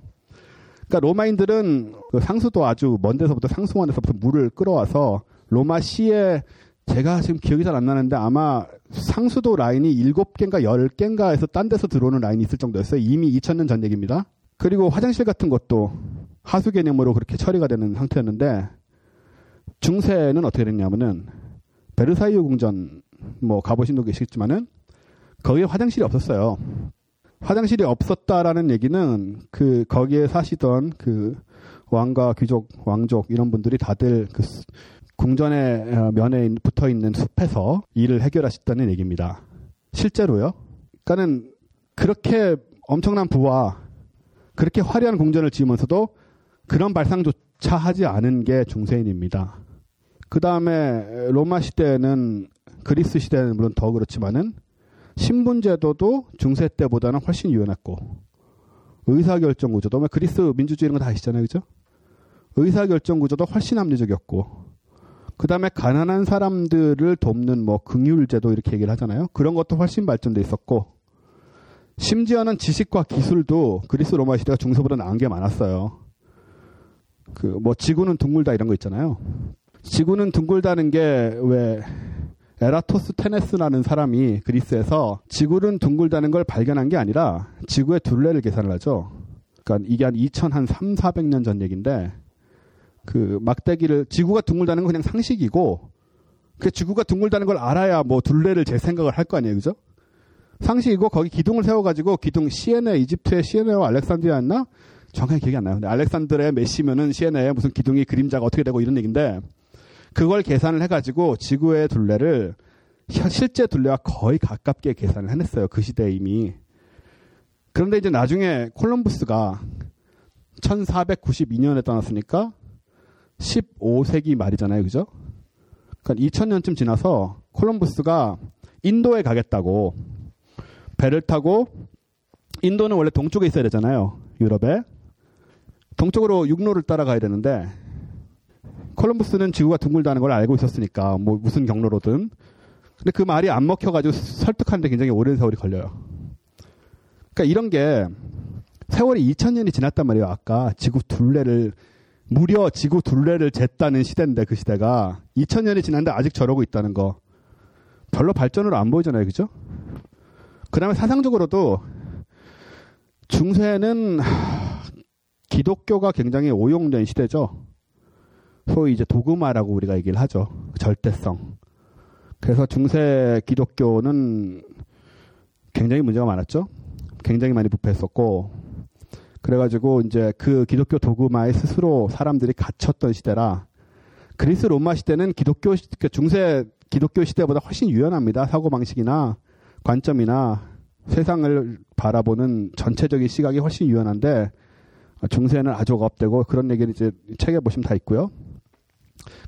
그러니까 로마인들은 그 상수도 아주 먼 데서부터 상수원 에서부터 물을 끌어와서 로마 시에 제가 지금 기억이 잘 안 나는데 아마 상수도 라인이 7개인가 10개인가 해서 딴 데서 들어오는 라인이 있을 정도였어요. 이미 2000년 전 얘기입니다. 그리고 화장실 같은 것도 하수 개념으로 그렇게 처리가 되는 상태였는데 중세는 어떻게 됐냐면은 베르사유 궁전 뭐 가보신 분 계시겠지만은 거기에 화장실이 없었어요. 화장실이 없었다라는 얘기는 그 거기에 사시던 그 왕과 귀족, 왕족 이런 분들이 다들 그 궁전의 어, 면에 붙어 있는 숲에서 일을 해결하셨다는 얘기입니다. 실제로요. 그러니까는 그렇게 엄청난 부와 그렇게 화려한 궁전을 지으면서도 그런 발상조 차 하지 않은 게 중세인입니다. 그 다음에 로마 시대는 그리스 시대는 물론 더 그렇지만은 신분제도도 중세 때보다는 훨씬 유연했고 의사결정 구조도 뭐 그리스 민주주의 이런 거 다 아시잖아요, 그죠? 의사결정 구조도 훨씬 합리적이었고 그 다음에 가난한 사람들을 돕는 뭐 긍휼제도 이렇게 얘기를 하잖아요. 그런 것도 훨씬 발전돼 있었고 심지어는 지식과 기술도 그리스 로마 시대가 중세보다 나은 게 많았어요. 그 뭐 지구는 둥글다 이런 거 있잖아요. 지구는 둥글다는 게 왜 에라토스 테네스라는 사람이 그리스에서 지구는 둥글다는 걸 발견한 게 아니라 지구의 둘레를 계산을 하죠. 그러니까 이게 한 2000한 3, 400년 전 얘기인데 그 막대기를 지구가 둥글다는 건 그냥 상식이고 그 지구가 둥글다는 걸 알아야 뭐 둘레를 재 생각을 할 거 아니에요, 그죠? 상식이고 거기 기둥을 세워 가지고 기둥 시에네 이집트의 시에네와 알렉산드리아였나 정확하게 기억이 안 나요. 근데 알렉산드르의 메시면은 시에네에 무슨 기둥이 그림자가 어떻게 되고 이런 얘기인데 그걸 계산을 해가지고 지구의 둘레를 실제 둘레와 거의 가깝게 계산을 해냈어요. 그 시대에 이미. 그런데 이제 나중에 콜럼부스가 1492년에 떠났으니까 15세기 말이잖아요. 그죠? 그러니까 2000년쯤 지나서 콜럼부스가 인도에 가겠다고 배를 타고 인도는 원래 동쪽에 있어야 되잖아요. 유럽에. 동쪽으로 육로를 따라가야 되는데 콜럼버스는 지구가 둥글다는 걸 알고 있었으니까 뭐 무슨 경로로든 근데 그 말이 안 먹혀가지고 설득하는데 굉장히 오랜 세월이 걸려요. 그러니까 이런 게 세월이 2000년이 지났단 말이에요. 아까 지구 둘레를 무려 지구 둘레를 쟀다는 시대인데 그 시대가 2000년이 지났는데 아직 저러고 있다는 거 별로 발전으로 안 보이잖아요. 그죠? 그 다음에 사상적으로도 중세는 기독교가 굉장히 오용된 시대죠. 소위 이제 도그마라고 우리가 얘기를 하죠. 절대성. 그래서 중세 기독교는 굉장히 문제가 많았죠. 굉장히 많이 부패했었고, 그래가지고 이제 그 기독교 도그마에 스스로 사람들이 갇혔던 시대라, 그리스 로마 시대는 기독교, 그 중세 기독교 시대보다 훨씬 유연합니다. 사고 방식이나 관점이나 세상을 바라보는 전체적인 시각이 훨씬 유연한데, 중세는 아주 억압되고 그런 얘기는 이제 책에 보시면 다 있고요.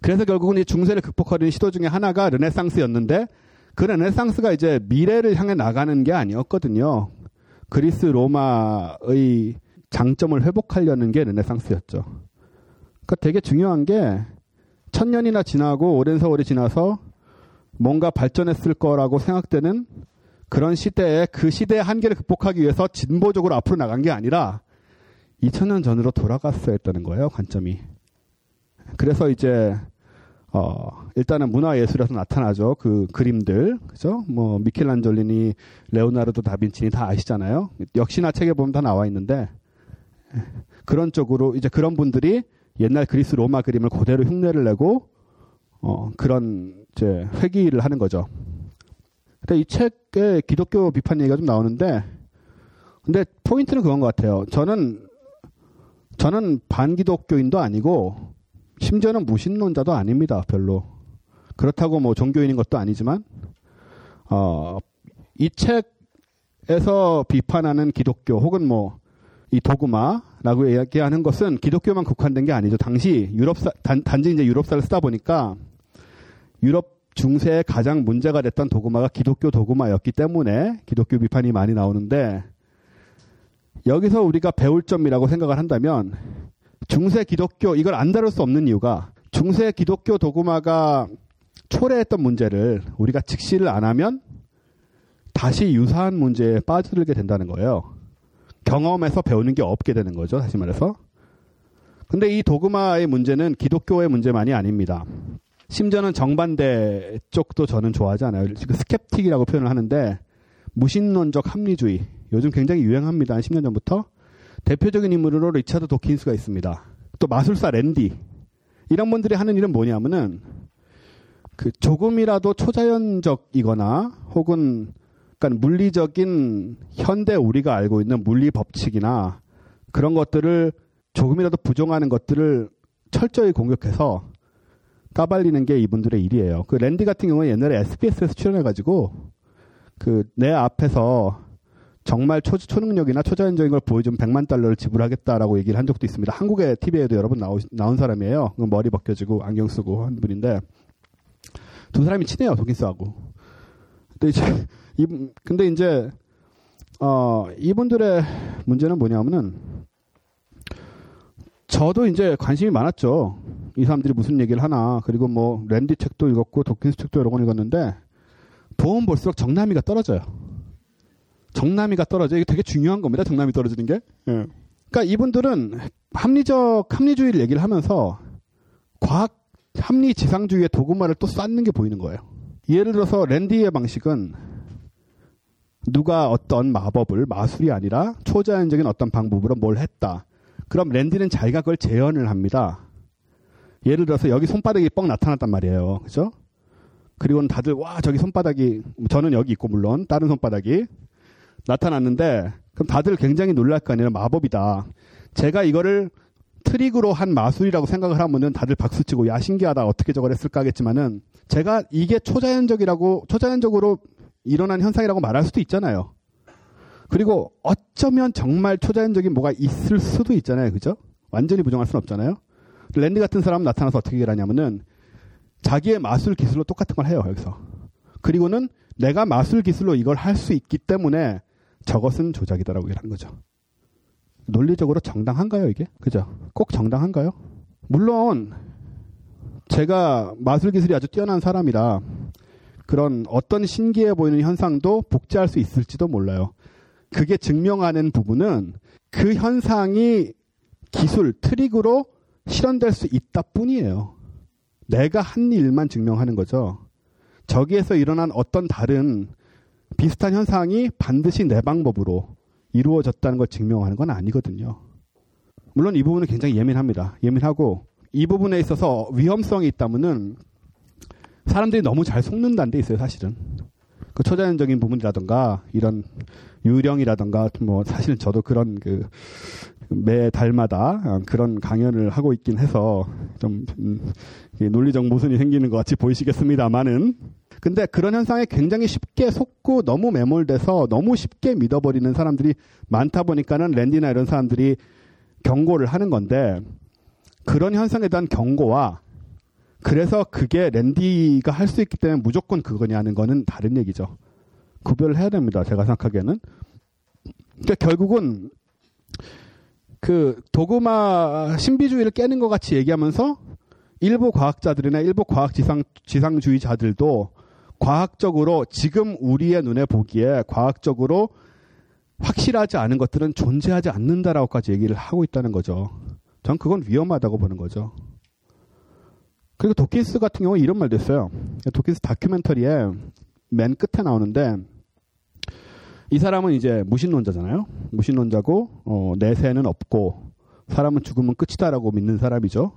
그래서 결국은 이 중세를 극복하려는 시도 중에 하나가 르네상스였는데 그 르네상스가 이제 미래를 향해 나가는 게 아니었거든요. 그리스 로마의 장점을 회복하려는 게 르네상스였죠. 그러니까 되게 중요한 게 천년이나 지나고 오랜 세월이 지나서 뭔가 발전했을 거라고 생각되는 그런 시대에 그 시대의 한계를 극복하기 위해서 진보적으로 앞으로 나간 게 아니라 2000년 전으로 돌아갔어야 했다는 거예요, 관점이. 그래서 이제 어 일단은 문화 예술에서 나타나죠. 그 그림들. 그죠? 뭐 미켈란젤리니, 레오나르도 다빈치니 다 아시잖아요. 역시나 책에 보면 다 나와 있는데 그런 쪽으로 이제 그런 분들이 옛날 그리스 로마 그림을 그대로 흉내를 내고 어 그런 이제 회귀를 하는 거죠. 근데 이 책에 기독교 비판 얘기가 좀 나오는데 근데 포인트는 그건 것 같아요. 저는 저는 반기독교인도 아니고 심지어는 무신론자도 아닙니다. 별로. 그렇다고 뭐 종교인인 것도 아니지만 어, 이 책에서 비판하는 기독교 혹은 뭐 이 도그마라고 얘기하는 것은 기독교만 국한된 게 아니죠. 당시 유럽 사 단, 단지 이제 유럽사를 쓰다 보니까 유럽 중세에 가장 문제가 됐던 도그마가 기독교 도그마였기 때문에 기독교 비판이 많이 나오는데 여기서 우리가 배울 점이라고 생각을 한다면 중세 기독교 이걸 안 다룰 수 없는 이유가 중세 기독교 도구마가 초래했던 문제를 우리가 직시를 안 하면 다시 유사한 문제에 빠져들게 된다는 거예요. 경험에서 배우는 게 없게 되는 거죠. 다시 말해서. 근데 이 도그마의 문제는 기독교의 문제만이 아닙니다. 심지어는 정반대 쪽도 저는 좋아하지 않아요. 지금 스캡틱이라고 표현을 하는데 무신론적 합리주의 요즘 굉장히 유행합니다. 한 10년 전부터 대표적인 인물으로 리차드 도킨스가 있습니다. 또 마술사 랜디 이런 분들이 하는 일은 뭐냐면은 그 조금이라도 초자연적이거나 혹은 그러니까 물리적인 현대 우리가 알고 있는 물리 법칙이나 그런 것들을 조금이라도 부정하는 것들을 철저히 공격해서 까발리는 게 이분들의 일이에요. 그 랜디 같은 경우는 옛날에 SBS에서 출연해가지고 그 내 앞에서 정말 초, 초능력이나 초자연적인 걸 보여주면 100만 달러를 지불하겠다라고 얘기를 한 적도 있습니다. 한국의 TV에도 여러 번 나오, 나온 사람이에요. 그 머리 벗겨지고 안경 쓰고 한 분인데 두 사람이 친해요 도킨스하고. 근데 이제 이 근데 이제 어 이분들의 문제는 뭐냐면은 저도 이제 관심이 많았죠. 이 사람들이 무슨 얘기를 하나 그리고 뭐 랜디 책도 읽었고 도킨스 책도 여러 권 읽었는데 보면 볼수록 정남이가 떨어져요. 정남이가 떨어져. 이게 되게 중요한 겁니다. 정남이 떨어지는 게. 예. 그러니까 이분들은 합리적 합리주의를 얘기를 하면서 과학 합리 지상주의의 도구마를 또 쌓는 게 보이는 거예요. 예를 들어서 랜디의 방식은 누가 어떤 마법을 마술이 아니라 초자연적인 어떤 방법으로 뭘 했다. 그럼 랜디는 자기가 그걸 재현을 합니다. 예를 들어서 여기 손바닥이 뻥 나타났단 말이에요. 그죠? 그리고는 다들 와 저기 손바닥이 저는 여기 있고 물론 다른 손바닥이 나타났는데 그럼 다들 굉장히 놀랄 거 아니라 마법이다. 제가 이거를 트릭으로 한 마술이라고 생각을 하면은 다들 박수치고 야 신기하다 어떻게 저걸 했을까 하겠지만은 제가 이게 초자연적이라고 초자연적으로 일어난 현상이라고 말할 수도 있잖아요. 그리고 어쩌면 정말 초자연적인 뭐가 있을 수도 있잖아요. 그죠? 완전히 부정할 수는 없잖아요. 랜디 같은 사람 나타나서 어떻게 얘기를 하냐면은 자기의 마술 기술로 똑같은 걸 해요. 여기서. 그리고는 내가 마술 기술로 이걸 할 수 있기 때문에 저것은 조작이다라고 얘기하는 거죠. 논리적으로 정당한가요, 이게? 그죠? 꼭 정당한가요? 물론, 제가 마술 기술이 아주 뛰어난 사람이라 그런 어떤 신기해 보이는 현상도 복제할 수 있을지도 몰라요. 그게 증명하는 부분은 그 현상이 기술, 트릭으로 실현될 수 있다 뿐이에요. 내가 한 일만 증명하는 거죠. 저기에서 일어난 어떤 다른 비슷한 현상이 반드시 내 방법으로 이루어졌다는 걸 증명하는 건 아니거든요. 물론 이 부분은 굉장히 예민합니다. 예민하고 이 부분에 있어서 위험성이 있다면은 사람들이 너무 잘 속는다는 데 있어요, 사실은. 그 초자연적인 부분이라던가 이런 유령이라던가 뭐 사실은 저도 그런 그 매 달마다 그런 강연을 하고 있긴 해서 좀 음, 논리적 모순이 생기는 것 같이 보이시겠습니다만은 근데 그런 현상에 굉장히 쉽게 속고 너무 매몰돼서 너무 쉽게 믿어버리는 사람들이 많다 보니까는 랜디나 이런 사람들이 경고를 하는 건데 그런 현상에 대한 경고와 그래서 그게 랜디가 할 수 있기 때문에 무조건 그거냐는 거는 다른 얘기죠. 구별을 해야 됩니다. 제가 생각하기에는. 그러니까 결국은 그 도그마 신비주의를 깨는 것 같이 얘기하면서 일부 과학자들이나 일부 과학 지상 지상주의자들도 과학적으로 지금 우리의 눈에 보기에 과학적으로 확실하지 않은 것들은 존재하지 않는다라고까지 얘기를 하고 있다는 거죠. 전 그건 위험하다고 보는 거죠. 그리고 도킨스 같은 경우 이런 말도 했어요. 도킨스 다큐멘터리에 맨 끝에 나오는데 이 사람은 이제 무신론자잖아요. 무신론자고 어, 내세는 없고 사람은 죽으면 끝이다라고 믿는 사람이죠.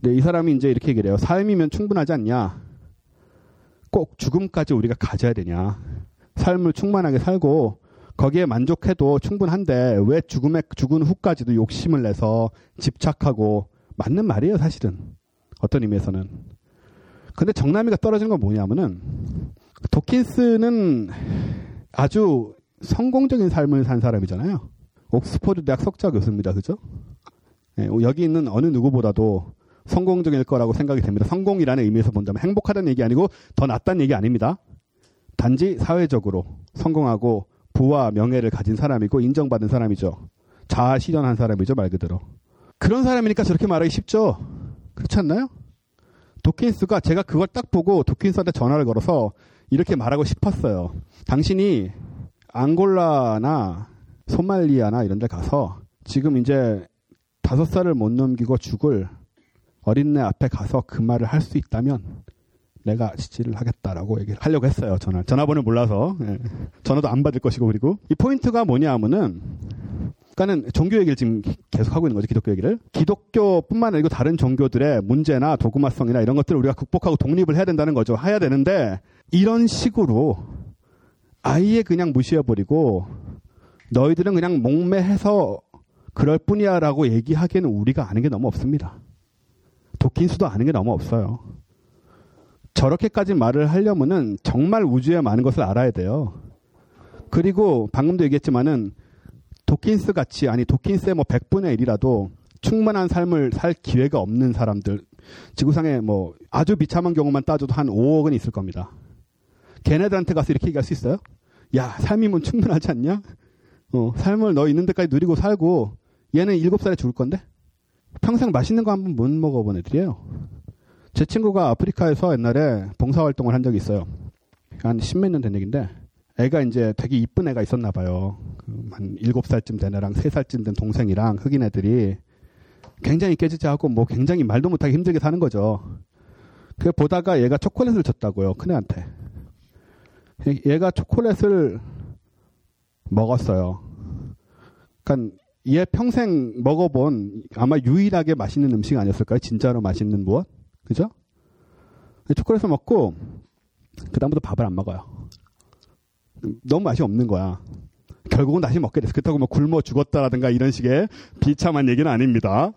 근데 이 사람이 이제 이렇게 얘기를 해요. 삶이면 충분하지 않냐? 꼭 죽음까지 우리가 가져야 되냐? 삶을 충만하게 살고 거기에 만족해도 충분한데 왜 죽음에 죽은 후까지도 욕심을 내서 집착하고 맞는 말이에요, 사실은. 어떤 의미에서는. 근데 정남이가 떨어지는 건 뭐냐면은 도킨스는 아주 성공적인 삶을 산 사람이잖아요. 옥스퍼드 대학 석자 교수입니다. 그죠? 네, 여기 있는 어느 누구보다도 성공적일 거라고 생각이 됩니다. 성공이라는 의미에서 본다면 행복하다는 얘기 아니고 더 낫다는 얘기 아닙니다. 단지 사회적으로 성공하고 부와 명예를 가진 사람이고 인정받은 사람이죠. 자아 실현한 사람이죠, 말 그대로. 그런 사람이니까 저렇게 말하기 쉽죠. 그렇지 않나요? 도킨스가 제가 그걸 딱 보고 도킨스한테 전화를 걸어서 이렇게 말하고 싶었어요. 당신이 앙골라나 소말리아나 이런 데 가서 지금 이제 다섯 살을 못 넘기고 죽을 어린애 앞에 가서 그 말을 할 수 있다면 내가 지지를 하겠다라고 얘기를 하려고 했어요. 전화. 전화번호 몰라서. 예. 전화도 안 받을 것이고 그리고 이 포인트가 뭐냐 하면은 그러니까는 종교 얘기를 지금 계속 하고 있는 거죠. 기독교 얘기를. 기독교뿐만 아니고 다른 종교들의 문제나 도구마성이나 이런 것들을 우리가 극복하고 독립을 해야 된다는 거죠. 해야 되는데 이런 식으로 아예 그냥 무시해버리고 너희들은 그냥 목매해서 그럴 뿐이야라고 얘기하기에는 우리가 아는 게 너무 없습니다. 도킨수도 아는 게 너무 없어요. 저렇게까지 말을 하려면은 정말 우주에 많은 것을 알아야 돼요. 그리고 방금도 얘기했지만은 도킨스 같이 아니 도킨스의 뭐 100분의 1이라도 충만한 삶을 살 기회가 없는 사람들 지구상에 뭐 아주 비참한 경우만 따져도 한 5억은 있을 겁니다. 걔네들한테 가서 이렇게 얘기할 수 있어요? 야, 삶이면 충분하지 않냐? 어, 삶을 너 있는 데까지 누리고 살고 얘는 7살에 죽을 건데? 평생 맛있는 거 한 번 못 먹어본 애들이에요. 제 친구가 아프리카에서 옛날에 봉사활동을 한 적이 있어요. 한 십몇 년 된 얘기인데, 애가 이제 되게 이쁜 애가 있었나 봐요. 그한 일곱 살쯤 된 애랑 세 살쯤 된 동생이랑 흑인 애들이 굉장히 깨지지하고 뭐 굉장히 말도 못하게 힘들게 사는 거죠. 그 보다가 얘가 초콜릿을 줬다고요. 큰애한테. 얘가 초콜릿을 먹었어요. 그러니까 얘 평생 먹어본 아마 유일하게 맛있는 음식 아니었을까요? 진짜로 맛있는 무엇? 그죠? 초콜릿을 먹고 그다음부터 밥을 안 먹어요. 너무 맛이 없는 거야. 결국은 다시 먹게 됐어. 그렇다고 뭐 굶어 죽었다라든가 이런 식의 비참한 얘기는 아닙니다.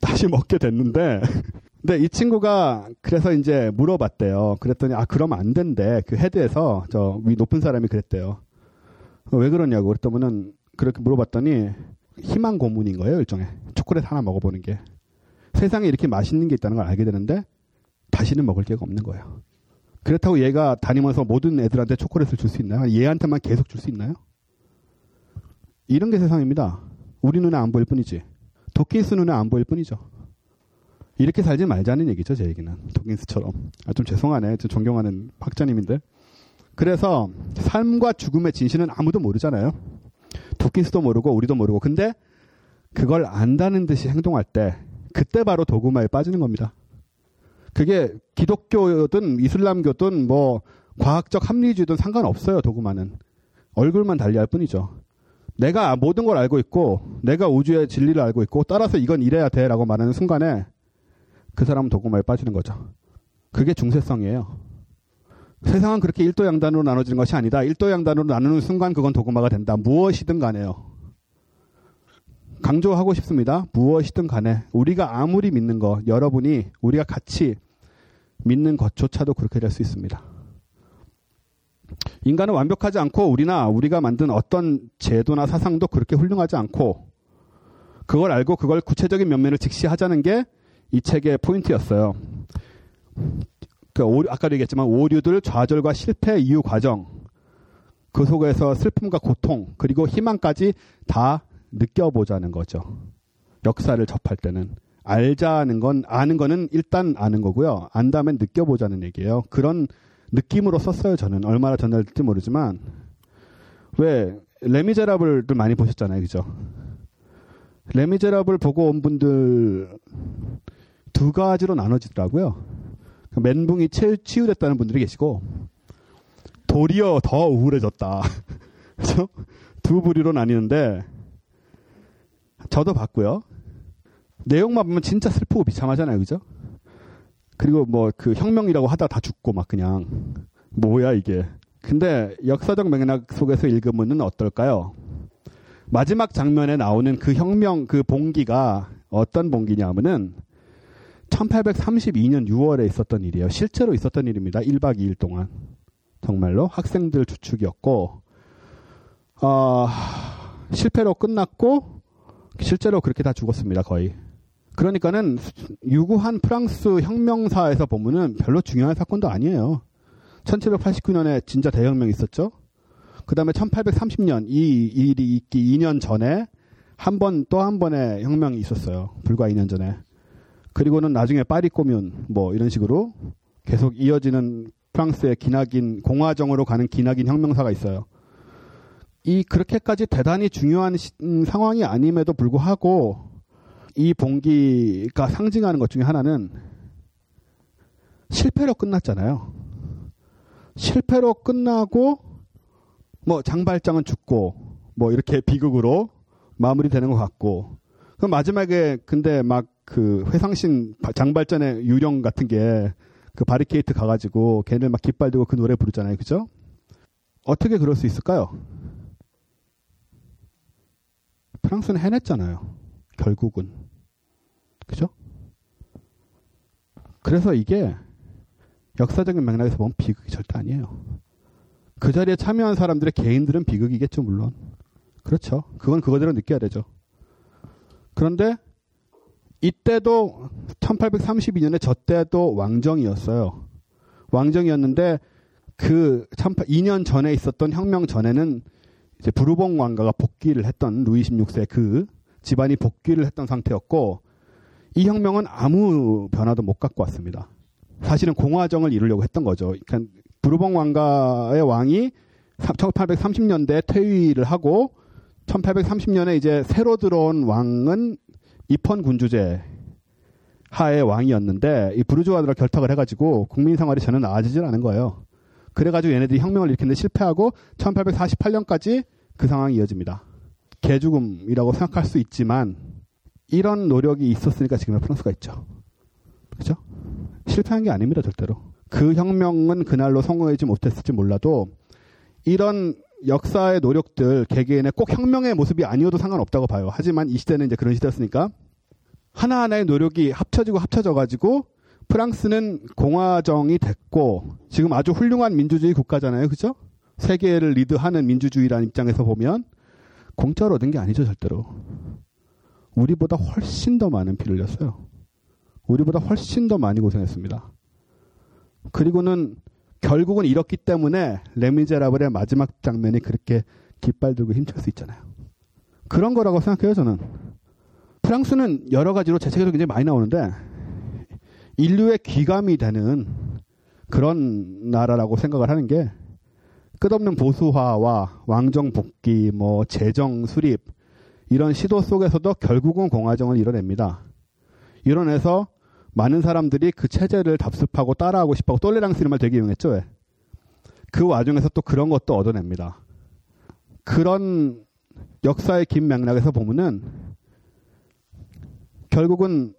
다시 먹게 됐는데 근데 이 친구가 그래서 이제 물어봤대요. 그랬더니 아 그러면 안 된대. 그 헤드에서 저 위 높은 사람이 그랬대요. 왜 그러냐고 그랬더니는 그렇게 물어봤더니 희망 고문인 거예요 일종의 초콜릿 하나 먹어보는 게 세상에 이렇게 맛있는 게 있다는 걸 알게 되는데 다시는 먹을 기회가 없는 거예요. 그렇다고 얘가 다니면서 모든 애들한테 초콜릿을 줄 수 있나요? 얘한테만 계속 줄 수 있나요? 이런 게 세상입니다. 우리 눈에 안 보일 뿐이지. 도끼스 눈에 안 보일 뿐이죠. 이렇게 살지 말자는 얘기죠, 제 얘기는. 도킨스처럼. 아, 좀 죄송하네. 저 존경하는 학자님인데. 그래서 삶과 죽음의 진실은 아무도 모르잖아요. 도킨스도 모르고 우리도 모르고. 근데 그걸 안다는 듯이 행동할 때 그때 바로 도구마에 빠지는 겁니다. 그게 기독교든 이슬람교든 뭐 과학적 합리주의든 상관없어요, 도구마는. 얼굴만 달리할 뿐이죠. 내가 모든 걸 알고 있고 내가 우주의 진리를 알고 있고 따라서 이건 이래야 돼라고 말하는 순간에 그 사람은 도구마에 빠지는 거죠. 그게 중세성이에요. 세상은 그렇게 일도 양단으로 나눠지는 것이 아니다. 일도 양단으로 나누는 순간 그건 도구마가 된다. 무엇이든 간에요. 강조하고 싶습니다. 무엇이든 간에 우리가 아무리 믿는 것, 여러분이 우리가 같이 믿는 것조차도 그렇게 될 수 있습니다. 인간은 완벽하지 않고 우리나 우리가 만든 어떤 제도나 사상도 그렇게 훌륭하지 않고 그걸 알고 그걸 구체적인 면면을 직시하자는 게 이 책의 포인트였어요. 그 오류, 아까도 얘기했지만 오류들 좌절과 실패 이유 과정 그 속에서 슬픔과 고통 그리고 희망까지 다 느껴보자는 거죠. 역사를 접할 때는 알자는 건 아는 거는 일단 아는 거고요. 안다면 느껴보자는 얘기예요. 그런 느낌으로 썼어요. 저는 얼마나 전달될지 모르지만 왜 레미제라블들 많이 보셨잖아요, 그죠? 레미제라블 보고 온 분들 두 가지로 나눠지더라고요. 멘붕이 치유 됐다는 분들이 계시고 도리어 더 우울해졌다. 그죠? 두 부류로 나뉘는데 저도 봤고요. 내용만 보면 진짜 슬프고 비참하잖아요, 그죠? 그리고 뭐 그 혁명이라고 하다 다 죽고 막 그냥 뭐야 이게. 근데 역사적 맥락 속에서 읽으면 어떨까요? 마지막 장면에 나오는 그 혁명 그 봉기가 어떤 봉기냐면은 1832년 6월에 있었던 일이에요. 실제로 있었던 일입니다. 1박 2일 동안. 정말로 학생들 주축이었고 어, 실패로 끝났고 실제로 그렇게 다 죽었습니다. 거의. 그러니까는 유구한 프랑스 혁명사에서 보면은 별로 중요한 사건도 아니에요. 1789년에 진짜 대혁명이 있었죠. 그 다음에 1830년 이 일이 있기 2년 전에 한 번 또 한 번의 혁명이 있었어요. 불과 2년 전에. 그리고는 나중에 파리 꼬뮌 뭐 이런 식으로 계속 이어지는 프랑스의 기나긴 공화정으로 가는 기나긴 혁명사가 있어요. 이 그렇게까지 대단히 중요한 시, 음, 상황이 아님에도 불구하고 이 봉기가 상징하는 것 중에 하나는 실패로 끝났잖아요. 실패로 끝나고 뭐 장발장은 죽고 뭐 이렇게 비극으로 마무리되는 것 같고 그럼 마지막에 근데 막 그 회상신 장발전의 유령 같은 게 그 바리케이트 가가지고 걔들 막 깃발 들고 그 노래 부르잖아요, 그죠? 어떻게 그럴 수 있을까요? 프랑스는 해냈잖아요. 결국은. 그죠? 그래서 이게 역사적인 맥락에서 보면 비극이 절대 아니에요. 그 자리에 참여한 사람들의 개인들은 비극이겠죠, 물론. 그렇죠. 그건 그거대로 느껴야 되죠. 그런데 이때도 1832년에 저 때도 왕정이었어요. 왕정이었는데 그 2년 전에 있었던 혁명 전에는 이제 부르봉 왕가가 복귀를 했던 루이 16세 그 집안이 복귀를 했던 상태였고 이 혁명은 아무 변화도 못 갖고 왔습니다. 사실은 공화정을 이루려고 했던 거죠. 그러니까 부르봉 왕가의 왕이 1830년대에 퇴위를 하고 1830년에 이제 새로 들어온 왕은 입헌 군주제 하의 왕이었는데 이 부르주아들과 결탁을 해가지고 국민 생활이 전혀 나아지질 않은 거예요. 그래가지고 얘네들이 혁명을 일으키는데 실패하고 1848년까지 그 상황이 이어집니다. 개죽음이라고 생각할 수 있지만 이런 노력이 있었으니까 지금의 프랑스가 있죠. 그죠? 실패한 게 아닙니다, 절대로. 그 혁명은 그날로 성공하지 못했을지 몰라도 이런 역사의 노력들 개개인의 꼭 혁명의 모습이 아니어도 상관없다고 봐요. 하지만 이 시대는 이제 그런 시대였으니까 하나하나의 노력이 합쳐지고 합쳐져가지고 프랑스는 공화정이 됐고 지금 아주 훌륭한 민주주의 국가잖아요. 그죠? 세계를 리드하는 민주주의라는 입장에서 보면 공짜로 얻은 게 아니죠, 절대로. 우리보다 훨씬 더 많은 피를 흘렸어요. 우리보다 훨씬 더 많이 고생했습니다. 그리고는 결국은 이렇기 때문에 레미제라블의 마지막 장면이 그렇게 깃발 들고 힘줄 수 있잖아요. 그런 거라고 생각해요, 저는. 프랑스는 여러 가지로 제 책에도 굉장히 많이 나오는데 인류의 귀감이 되는 그런 나라라고 생각을 하는 게 끝없는 보수화와 왕정 복귀, 뭐 재정 수립 이런 시도 속에서도 결국은 공화정을 이뤄냅니다. 이뤄내서 많은 사람들이 그 체제를 답습하고 따라하고 싶어 하고 똘레랑스 이런 말 되게 이용했죠. 왜? 그 와중에서 또 그런 것도 얻어냅니다. 그런 역사의 긴 맥락에서 보면은 결국은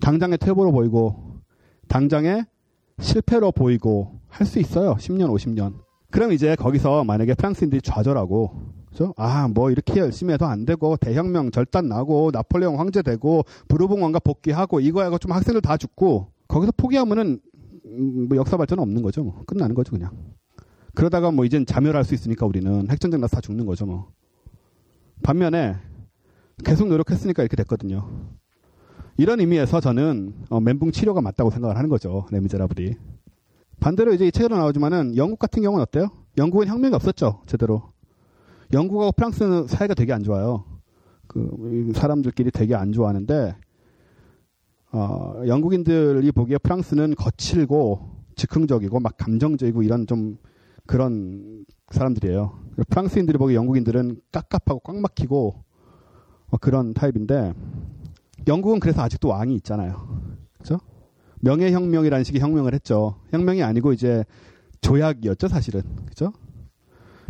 당장의 퇴보로 보이고 당장의 실패로 보이고 할 수 있어요. 10년, 50년. 그럼 이제 거기서 만약에 프랑스인들이 좌절하고 그죠? 아, 뭐 이렇게 열심히 해도 안 되고 대혁명 절단 나고 나폴레옹 황제 되고 부르봉 왕가 복귀하고 이거 하고 좀 학생들 다 죽고 거기서 포기하면은 음, 뭐 역사 발전은 없는 거죠. 뭐. 끝나는 거죠, 그냥. 그러다가 뭐 이젠 자멸할 수 있으니까 우리는 핵전쟁 나서 다 죽는 거죠, 뭐. 반면에 계속 노력했으니까 이렇게 됐거든요. 이런 의미에서 저는 어, 멘붕 치료가 맞다고 생각을 하는 거죠. 레미제라블이. 반대로 이제 이 책으로 나오지만은 영국 같은 경우는 어때요? 영국은 혁명이 없었죠, 제대로. 영국하고 프랑스는 사이가 되게 안 좋아요. 그 사람들끼리 되게 안 좋아하는데 어, 영국인들이 보기에 프랑스는 거칠고 즉흥적이고 막 감정적이고 이런 좀 그런 사람들이에요. 프랑스인들이 보기에 영국인들은 깝깝하고 꽉 막히고 어, 그런 타입인데 영국은 그래서 아직도 왕이 있잖아요. 그죠? 명예혁명이라는 식의 혁명을 했죠. 혁명이 아니고 이제 조약이었죠, 사실은. 그죠?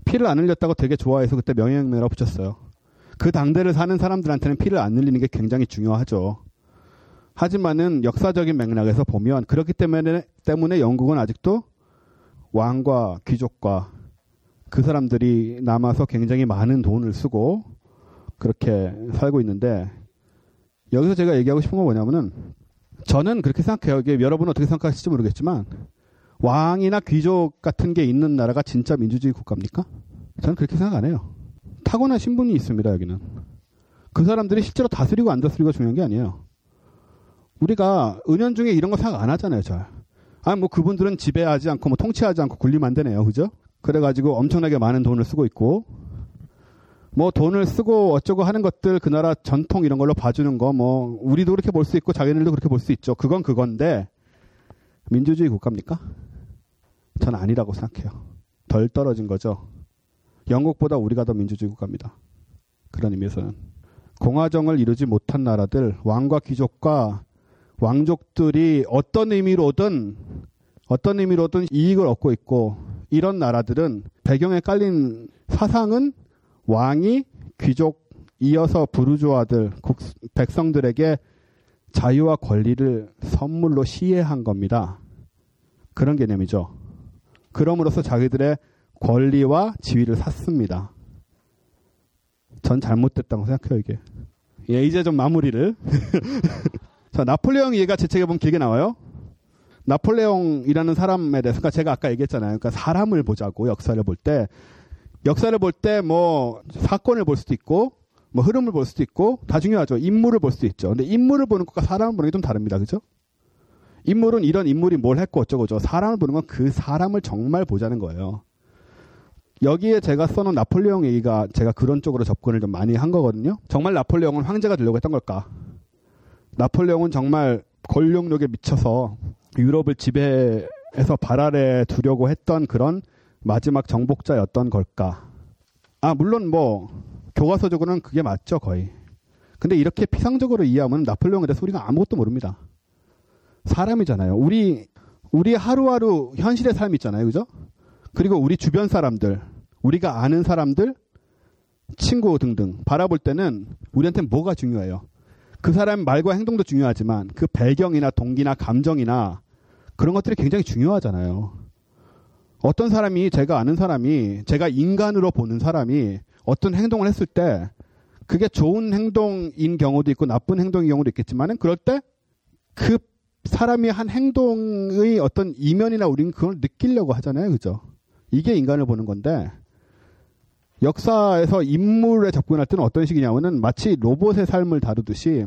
피를 안 흘렸다고 되게 좋아해서 그때 명예혁명이라고 붙였어요. 그 당대를 사는 사람들한테는 피를 안 흘리는 게 굉장히 중요하죠. 하지만은 역사적인 맥락에서 보면 그렇기 때문에 때문에 영국은 아직도 왕과 귀족과 그 사람들이 남아서 굉장히 많은 돈을 쓰고 그렇게 살고 있는데 여기서 제가 얘기하고 싶은 건 뭐냐면은 저는 그렇게 생각해요. 여러분 어떻게 생각하실지 모르겠지만 왕이나 귀족 같은 게 있는 나라가 진짜 민주주의 국가입니까? 저는 그렇게 생각 안 해요. 타고난 신분이 있습니다, 여기는. 그 사람들이 실제로 다스리고 안 다스리고 중요한 게 아니에요. 우리가 은연중에 이런 거 생각 안 하잖아요, 잘. 아, 뭐 그분들은 지배하지 않고 뭐 통치하지 않고 굴리면 안 되네요, 그죠? 그래가지고 엄청나게 많은 돈을 쓰고 있고, 뭐 돈을 쓰고 어쩌고 하는 것들 그 나라 전통 이런 걸로 봐주는 거 뭐 우리도 그렇게 볼 수 있고 자기들도 그렇게 볼 수 있죠. 그건 그건데 민주주의 국가입니까? 전 아니라고 생각해요. 덜 떨어진 거죠. 영국보다 우리가 더 민주주의 국가입니다. 그런 의미에서는 공화정을 이루지 못한 나라들 왕과 귀족과 왕족들이 어떤 의미로든 어떤 의미로든 이익을 얻고 있고 이런 나라들은 배경에 깔린 사상은 왕이 귀족 이어서 부르주아들 백성들에게 자유와 권리를 선물로 시해한 겁니다. 그런 개념이죠. 그럼으로써 자기들의 권리와 지위를 샀습니다. 전 잘못됐다고 생각해요, 이게. 예, 이제 좀 마무리를. 자, 나폴레옹 얘기가 제 책에 보면 길게 나와요. 나폴레옹이라는 사람에 대해서, 그러니까 제가 아까 얘기했잖아요. 그러니까 사람을 보자고, 역사를 볼 때. 역사를 볼 때 뭐, 사건을 볼 수도 있고, 뭐, 흐름을 볼 수도 있고, 다 중요하죠. 인물을 볼 수도 있죠. 근데 인물을 보는 것과 사람을 보는 게 좀 다릅니다. 그죠? 인물은 이런 인물이 뭘 했고 어쩌고저 사람을 보는 건 그 사람을 정말 보자는 거예요. 여기에 제가 써놓은 나폴레옹 얘기가 제가 그런 쪽으로 접근을 좀 많이 한 거거든요. 정말 나폴레옹은 황제가 되려고 했던 걸까? 나폴레옹은 정말 권력력에 미쳐서 유럽을 지배해서 발 아래 두려고 했던 그런 마지막 정복자였던 걸까? 아, 물론 뭐, 교과서적으로는 그게 맞죠, 거의. 근데 이렇게 피상적으로 이해하면 나폴레옹에 대해서 우리가 아무것도 모릅니다. 사람이잖아요. 우리 우리 하루하루 현실의 삶 있잖아요. 그죠? 그리고 우리 주변 사람들, 우리가 아는 사람들, 친구 등등 바라볼 때는 우리한테 뭐가 중요해요? 그 사람 말과 행동도 중요하지만 그 배경이나 동기나 감정이나 그런 것들이 굉장히 중요하잖아요. 어떤 사람이 제가 아는 사람이 제가 인간으로 보는 사람이 어떤 행동을 했을 때 그게 좋은 행동인 경우도 있고 나쁜 행동인 경우도 있겠지만은 그럴 때 그 사람이 한 행동의 어떤 이면이나 우리는 그걸 느끼려고 하잖아요. 그죠? 이게 인간을 보는 건데, 역사에서 인물에 접근할 때는 어떤 식이냐면은 마치 로봇의 삶을 다루듯이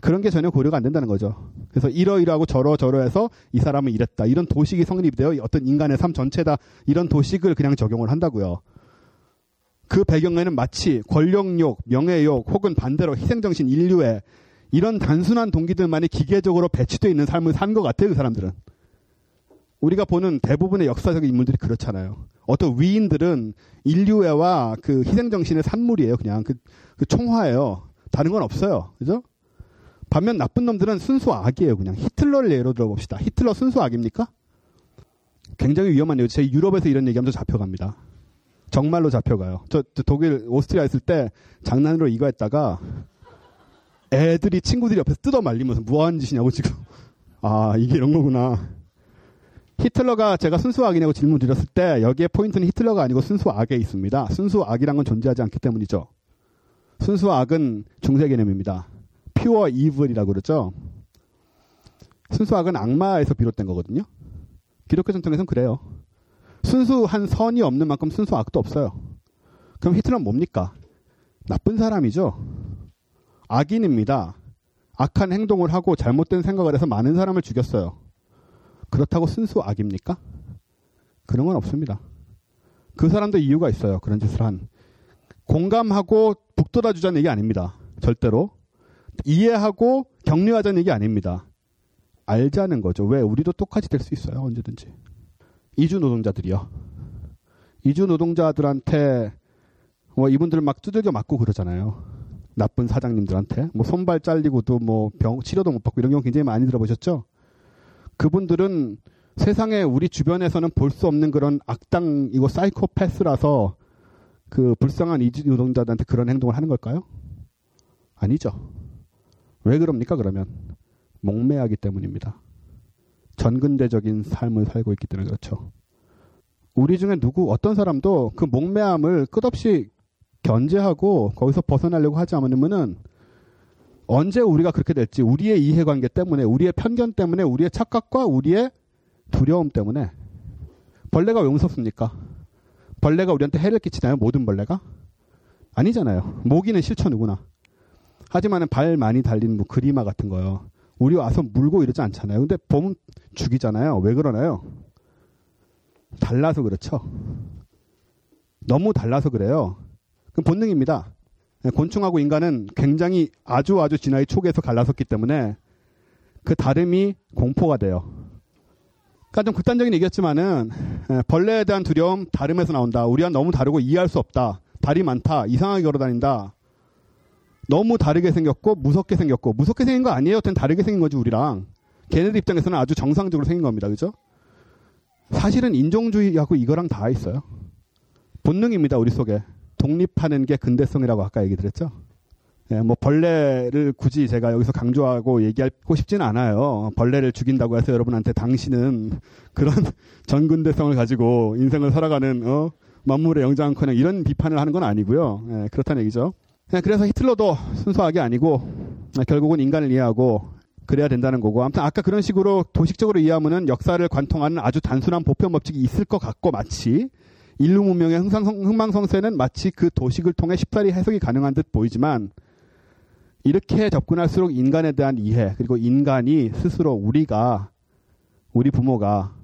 그런 게 전혀 고려가 안 된다는 거죠. 그래서 이러이러하고 저러저러해서 이 사람은 이랬다. 이런 도식이 성립이 되어 어떤 인간의 삶 전체다. 이런 도식을 그냥 적용을 한다고요. 그 배경에는 마치 권력욕, 명예욕 혹은 반대로 희생정신 인류의 이런 단순한 동기들만이 기계적으로 배치되어 있는 삶을 산 것 같아요, 그 사람들은. 우리가 보는 대부분의 역사적인 인물들이 그렇잖아요. 어떤 위인들은 인류애와 그 희생정신의 산물이에요, 그냥. 그, 그 총화예요. 다른 건 없어요. 그죠? 반면 나쁜 놈들은 순수 악이에요, 그냥. 히틀러를 예로 들어봅시다. 히틀러 순수 악입니까? 굉장히 위험한 얘기. 제 유럽에서 이런 얘기하면 저 잡혀갑니다. 정말로 잡혀가요. 저, 저 독일, 오스트리아 있을 때 장난으로 이거 했다가 애들이 친구들이 옆에서 뜯어 말리면서 뭐 하는 짓이냐고 지금. 아, 이게 이런 거구나. 히틀러가 제가 순수 악이냐고 질문 드렸을 때 여기에 포인트는 히틀러가 아니고 순수 악에 있습니다. 순수 악이란 건 존재하지 않기 때문이죠. 순수 악은 중세 개념입니다. 퓨어 이블이라고 그러죠. 순수 악은 악마에서 비롯된 거거든요. 기독교 전통에서는 그래요. 순수한 선이 없는 만큼 순수 악도 없어요. 그럼 히틀러는 뭡니까? 나쁜 사람이죠. 악인입니다. 악한 행동을 하고 잘못된 생각을 해서 많은 사람을 죽였어요. 그렇다고 순수 악입니까? 그런 건 없습니다. 그 사람도 이유가 있어요. 그런 짓을 한. 공감하고 북돋아 주자는 얘기 아닙니다. 절대로. 이해하고 격려하자는 얘기 아닙니다. 알자는 거죠. 왜? 우리도 똑같이 될 수 있어요. 언제든지. 이주 노동자들이요. 이주 노동자들한테 뭐 이분들 막 두들겨 맞고 그러잖아요. 나쁜 사장님들한테 뭐 손발 잘리고도 뭐 병 치료도 못 받고 이런 경우 굉장히 많이 들어보셨죠? 그분들은 세상에 우리 주변에서는 볼 수 없는 그런 악당이고 사이코패스라서 그 불쌍한 이주 노동자들한테 그런 행동을 하는 걸까요? 아니죠. 왜 그럽니까 그러면 목매하기 때문입니다. 전근대적인 삶을 살고 있기 때문에 그렇죠. 우리 중에 누구 어떤 사람도 그 목매함을 끝없이 견제하고 거기서 벗어나려고 하지 않으면은 언제 우리가 그렇게 될지 우리의 이해관계 때문에 우리의 편견 때문에 우리의 착각과 우리의 두려움 때문에 벌레가 왜 무섭습니까? 벌레가 우리한테 해를 끼치나요? 모든 벌레가? 아니잖아요. 모기는 싫죠 누구나. 하지만은 발 많이 달린 뭐 그리마 같은 거요. 우리 와서 물고 이러지 않잖아요. 근데 보면 죽이잖아요. 왜 그러나요? 달라서 그렇죠. 너무 달라서 그래요. 그 본능입니다. 곤충하고 인간은 굉장히 아주 아주 진화의 초기에서 갈라섰기 때문에 그 다름이 공포가 돼요. 그러니까 좀 극단적인 얘기였지만은 벌레에 대한 두려움 다름에서 나온다. 우리와 너무 다르고 이해할 수 없다. 다리 많다. 이상하게 걸어다닌다. 너무 다르게 생겼고 무섭게 생겼고 무섭게 생긴 거 아니에요. 땐 다르게 생긴 거지 우리랑. 걔네들 입장에서는 아주 정상적으로 생긴 겁니다. 그죠? 사실은 인종주의하고 이거랑 다 있어요. 본능입니다. 우리 속에. 독립하는 게 근대성이라고 아까 얘기 드렸죠. 예, 뭐 벌레를 굳이 제가 여기서 강조하고 얘기하고 싶지는 않아요. 벌레를 죽인다고 해서 여러분한테 당신은 그런 전근대성을 가지고 인생을 살아가는 어, 만물의 영장커녕 이런 비판을 하는 건 아니고요. 예, 그렇다는 얘기죠. 예, 그래서 히틀러도 순수하게 아니고 예, 결국은 인간을 이해하고 그래야 된다는 거고 아무튼 아까 그런 식으로 도식적으로 이해하면은 역사를 관통하는 아주 단순한 보편 법칙이 있을 것 같고 마치 인류 문명의 흥망성쇠는 마치 그 도식을 통해 쉽사리 해석이 가능한 듯 보이지만 이렇게 접근할수록 인간에 대한 이해 그리고 인간이 스스로 우리가 우리 부모가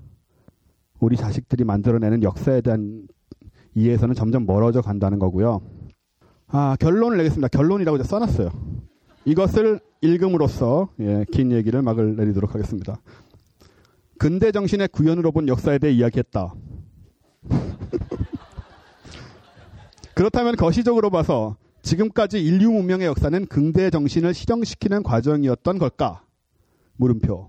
우리 자식들이 만들어내는 역사에 대한 이해에서는 점점 멀어져 간다는 거고요. 아 결론을 내겠습니다. 결론이라고 이제 써놨어요. 이것을 읽음으로써 예, 긴 얘기를 막을 내리도록 하겠습니다. 근대 정신의 구현으로 본 역사에 대해 이야기했다. 그렇다면 거시적으로 봐서 지금까지 인류 문명의 역사는 근대 정신을 실현시키는 과정이었던 걸까? 물음표.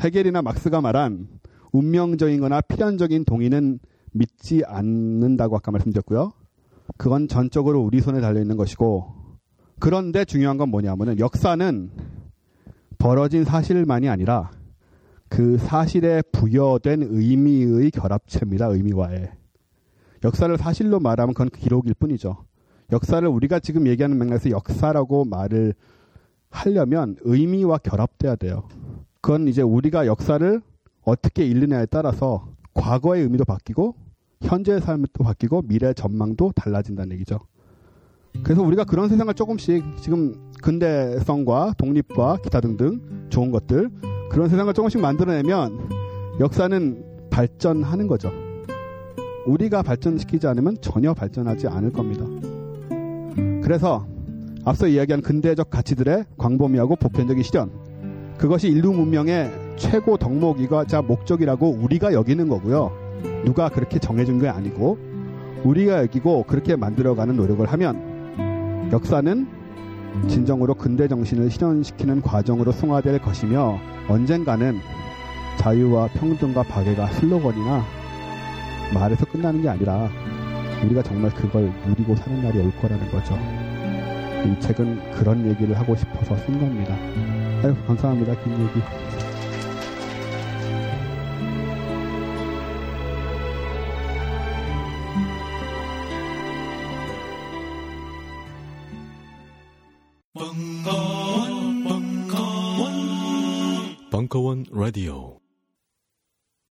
헤겔이나 막스가 말한 운명적인거나 필연적인 동의는 믿지 않는다고 아까 말씀드렸고요. 그건 전적으로 우리 손에 달려 있는 것이고 그런데 중요한 건 뭐냐면은 역사는 벌어진 사실만이 아니라 그 사실에 부여된 의미의 결합체입니다. 의미와의. 역사를 사실로 말하면 그건 기록일 뿐이죠. 역사를 우리가 지금 얘기하는 맥락에서 역사라고 말을 하려면 의미와 결합돼야 돼요. 그건 이제 우리가 역사를 어떻게 읽느냐에 따라서 과거의 의미도 바뀌고 현재의 삶도 바뀌고 미래 전망도 달라진다는 얘기죠. 그래서 우리가 그런 세상을 조금씩 지금 근대성과 독립과 기타 등등 좋은 것들 그런 세상을 조금씩 만들어내면 역사는 발전하는 거죠. 우리가 발전시키지 않으면 전혀 발전하지 않을 겁니다. 그래서 앞서 이야기한 근대적 가치들의 광범위하고 보편적인 실현. 그것이 인류 문명의 최고 덕목이자 목적이라고 우리가 여기는 거고요. 누가 그렇게 정해준 게 아니고 우리가 여기고 그렇게 만들어가는 노력을 하면 역사는 진정으로 근대 정신을 실현시키는 과정으로 승화될 것이며 언젠가는 자유와 평등과 박애가 슬로건이나 말에서 끝나는 게 아니라 우리가 정말 그걸 누리고 사는 날이 올 거라는 거죠. 이 책은 그런 얘기를 하고 싶어서 쓴 겁니다. 아유, 감사합니다. 긴 얘기. 벙커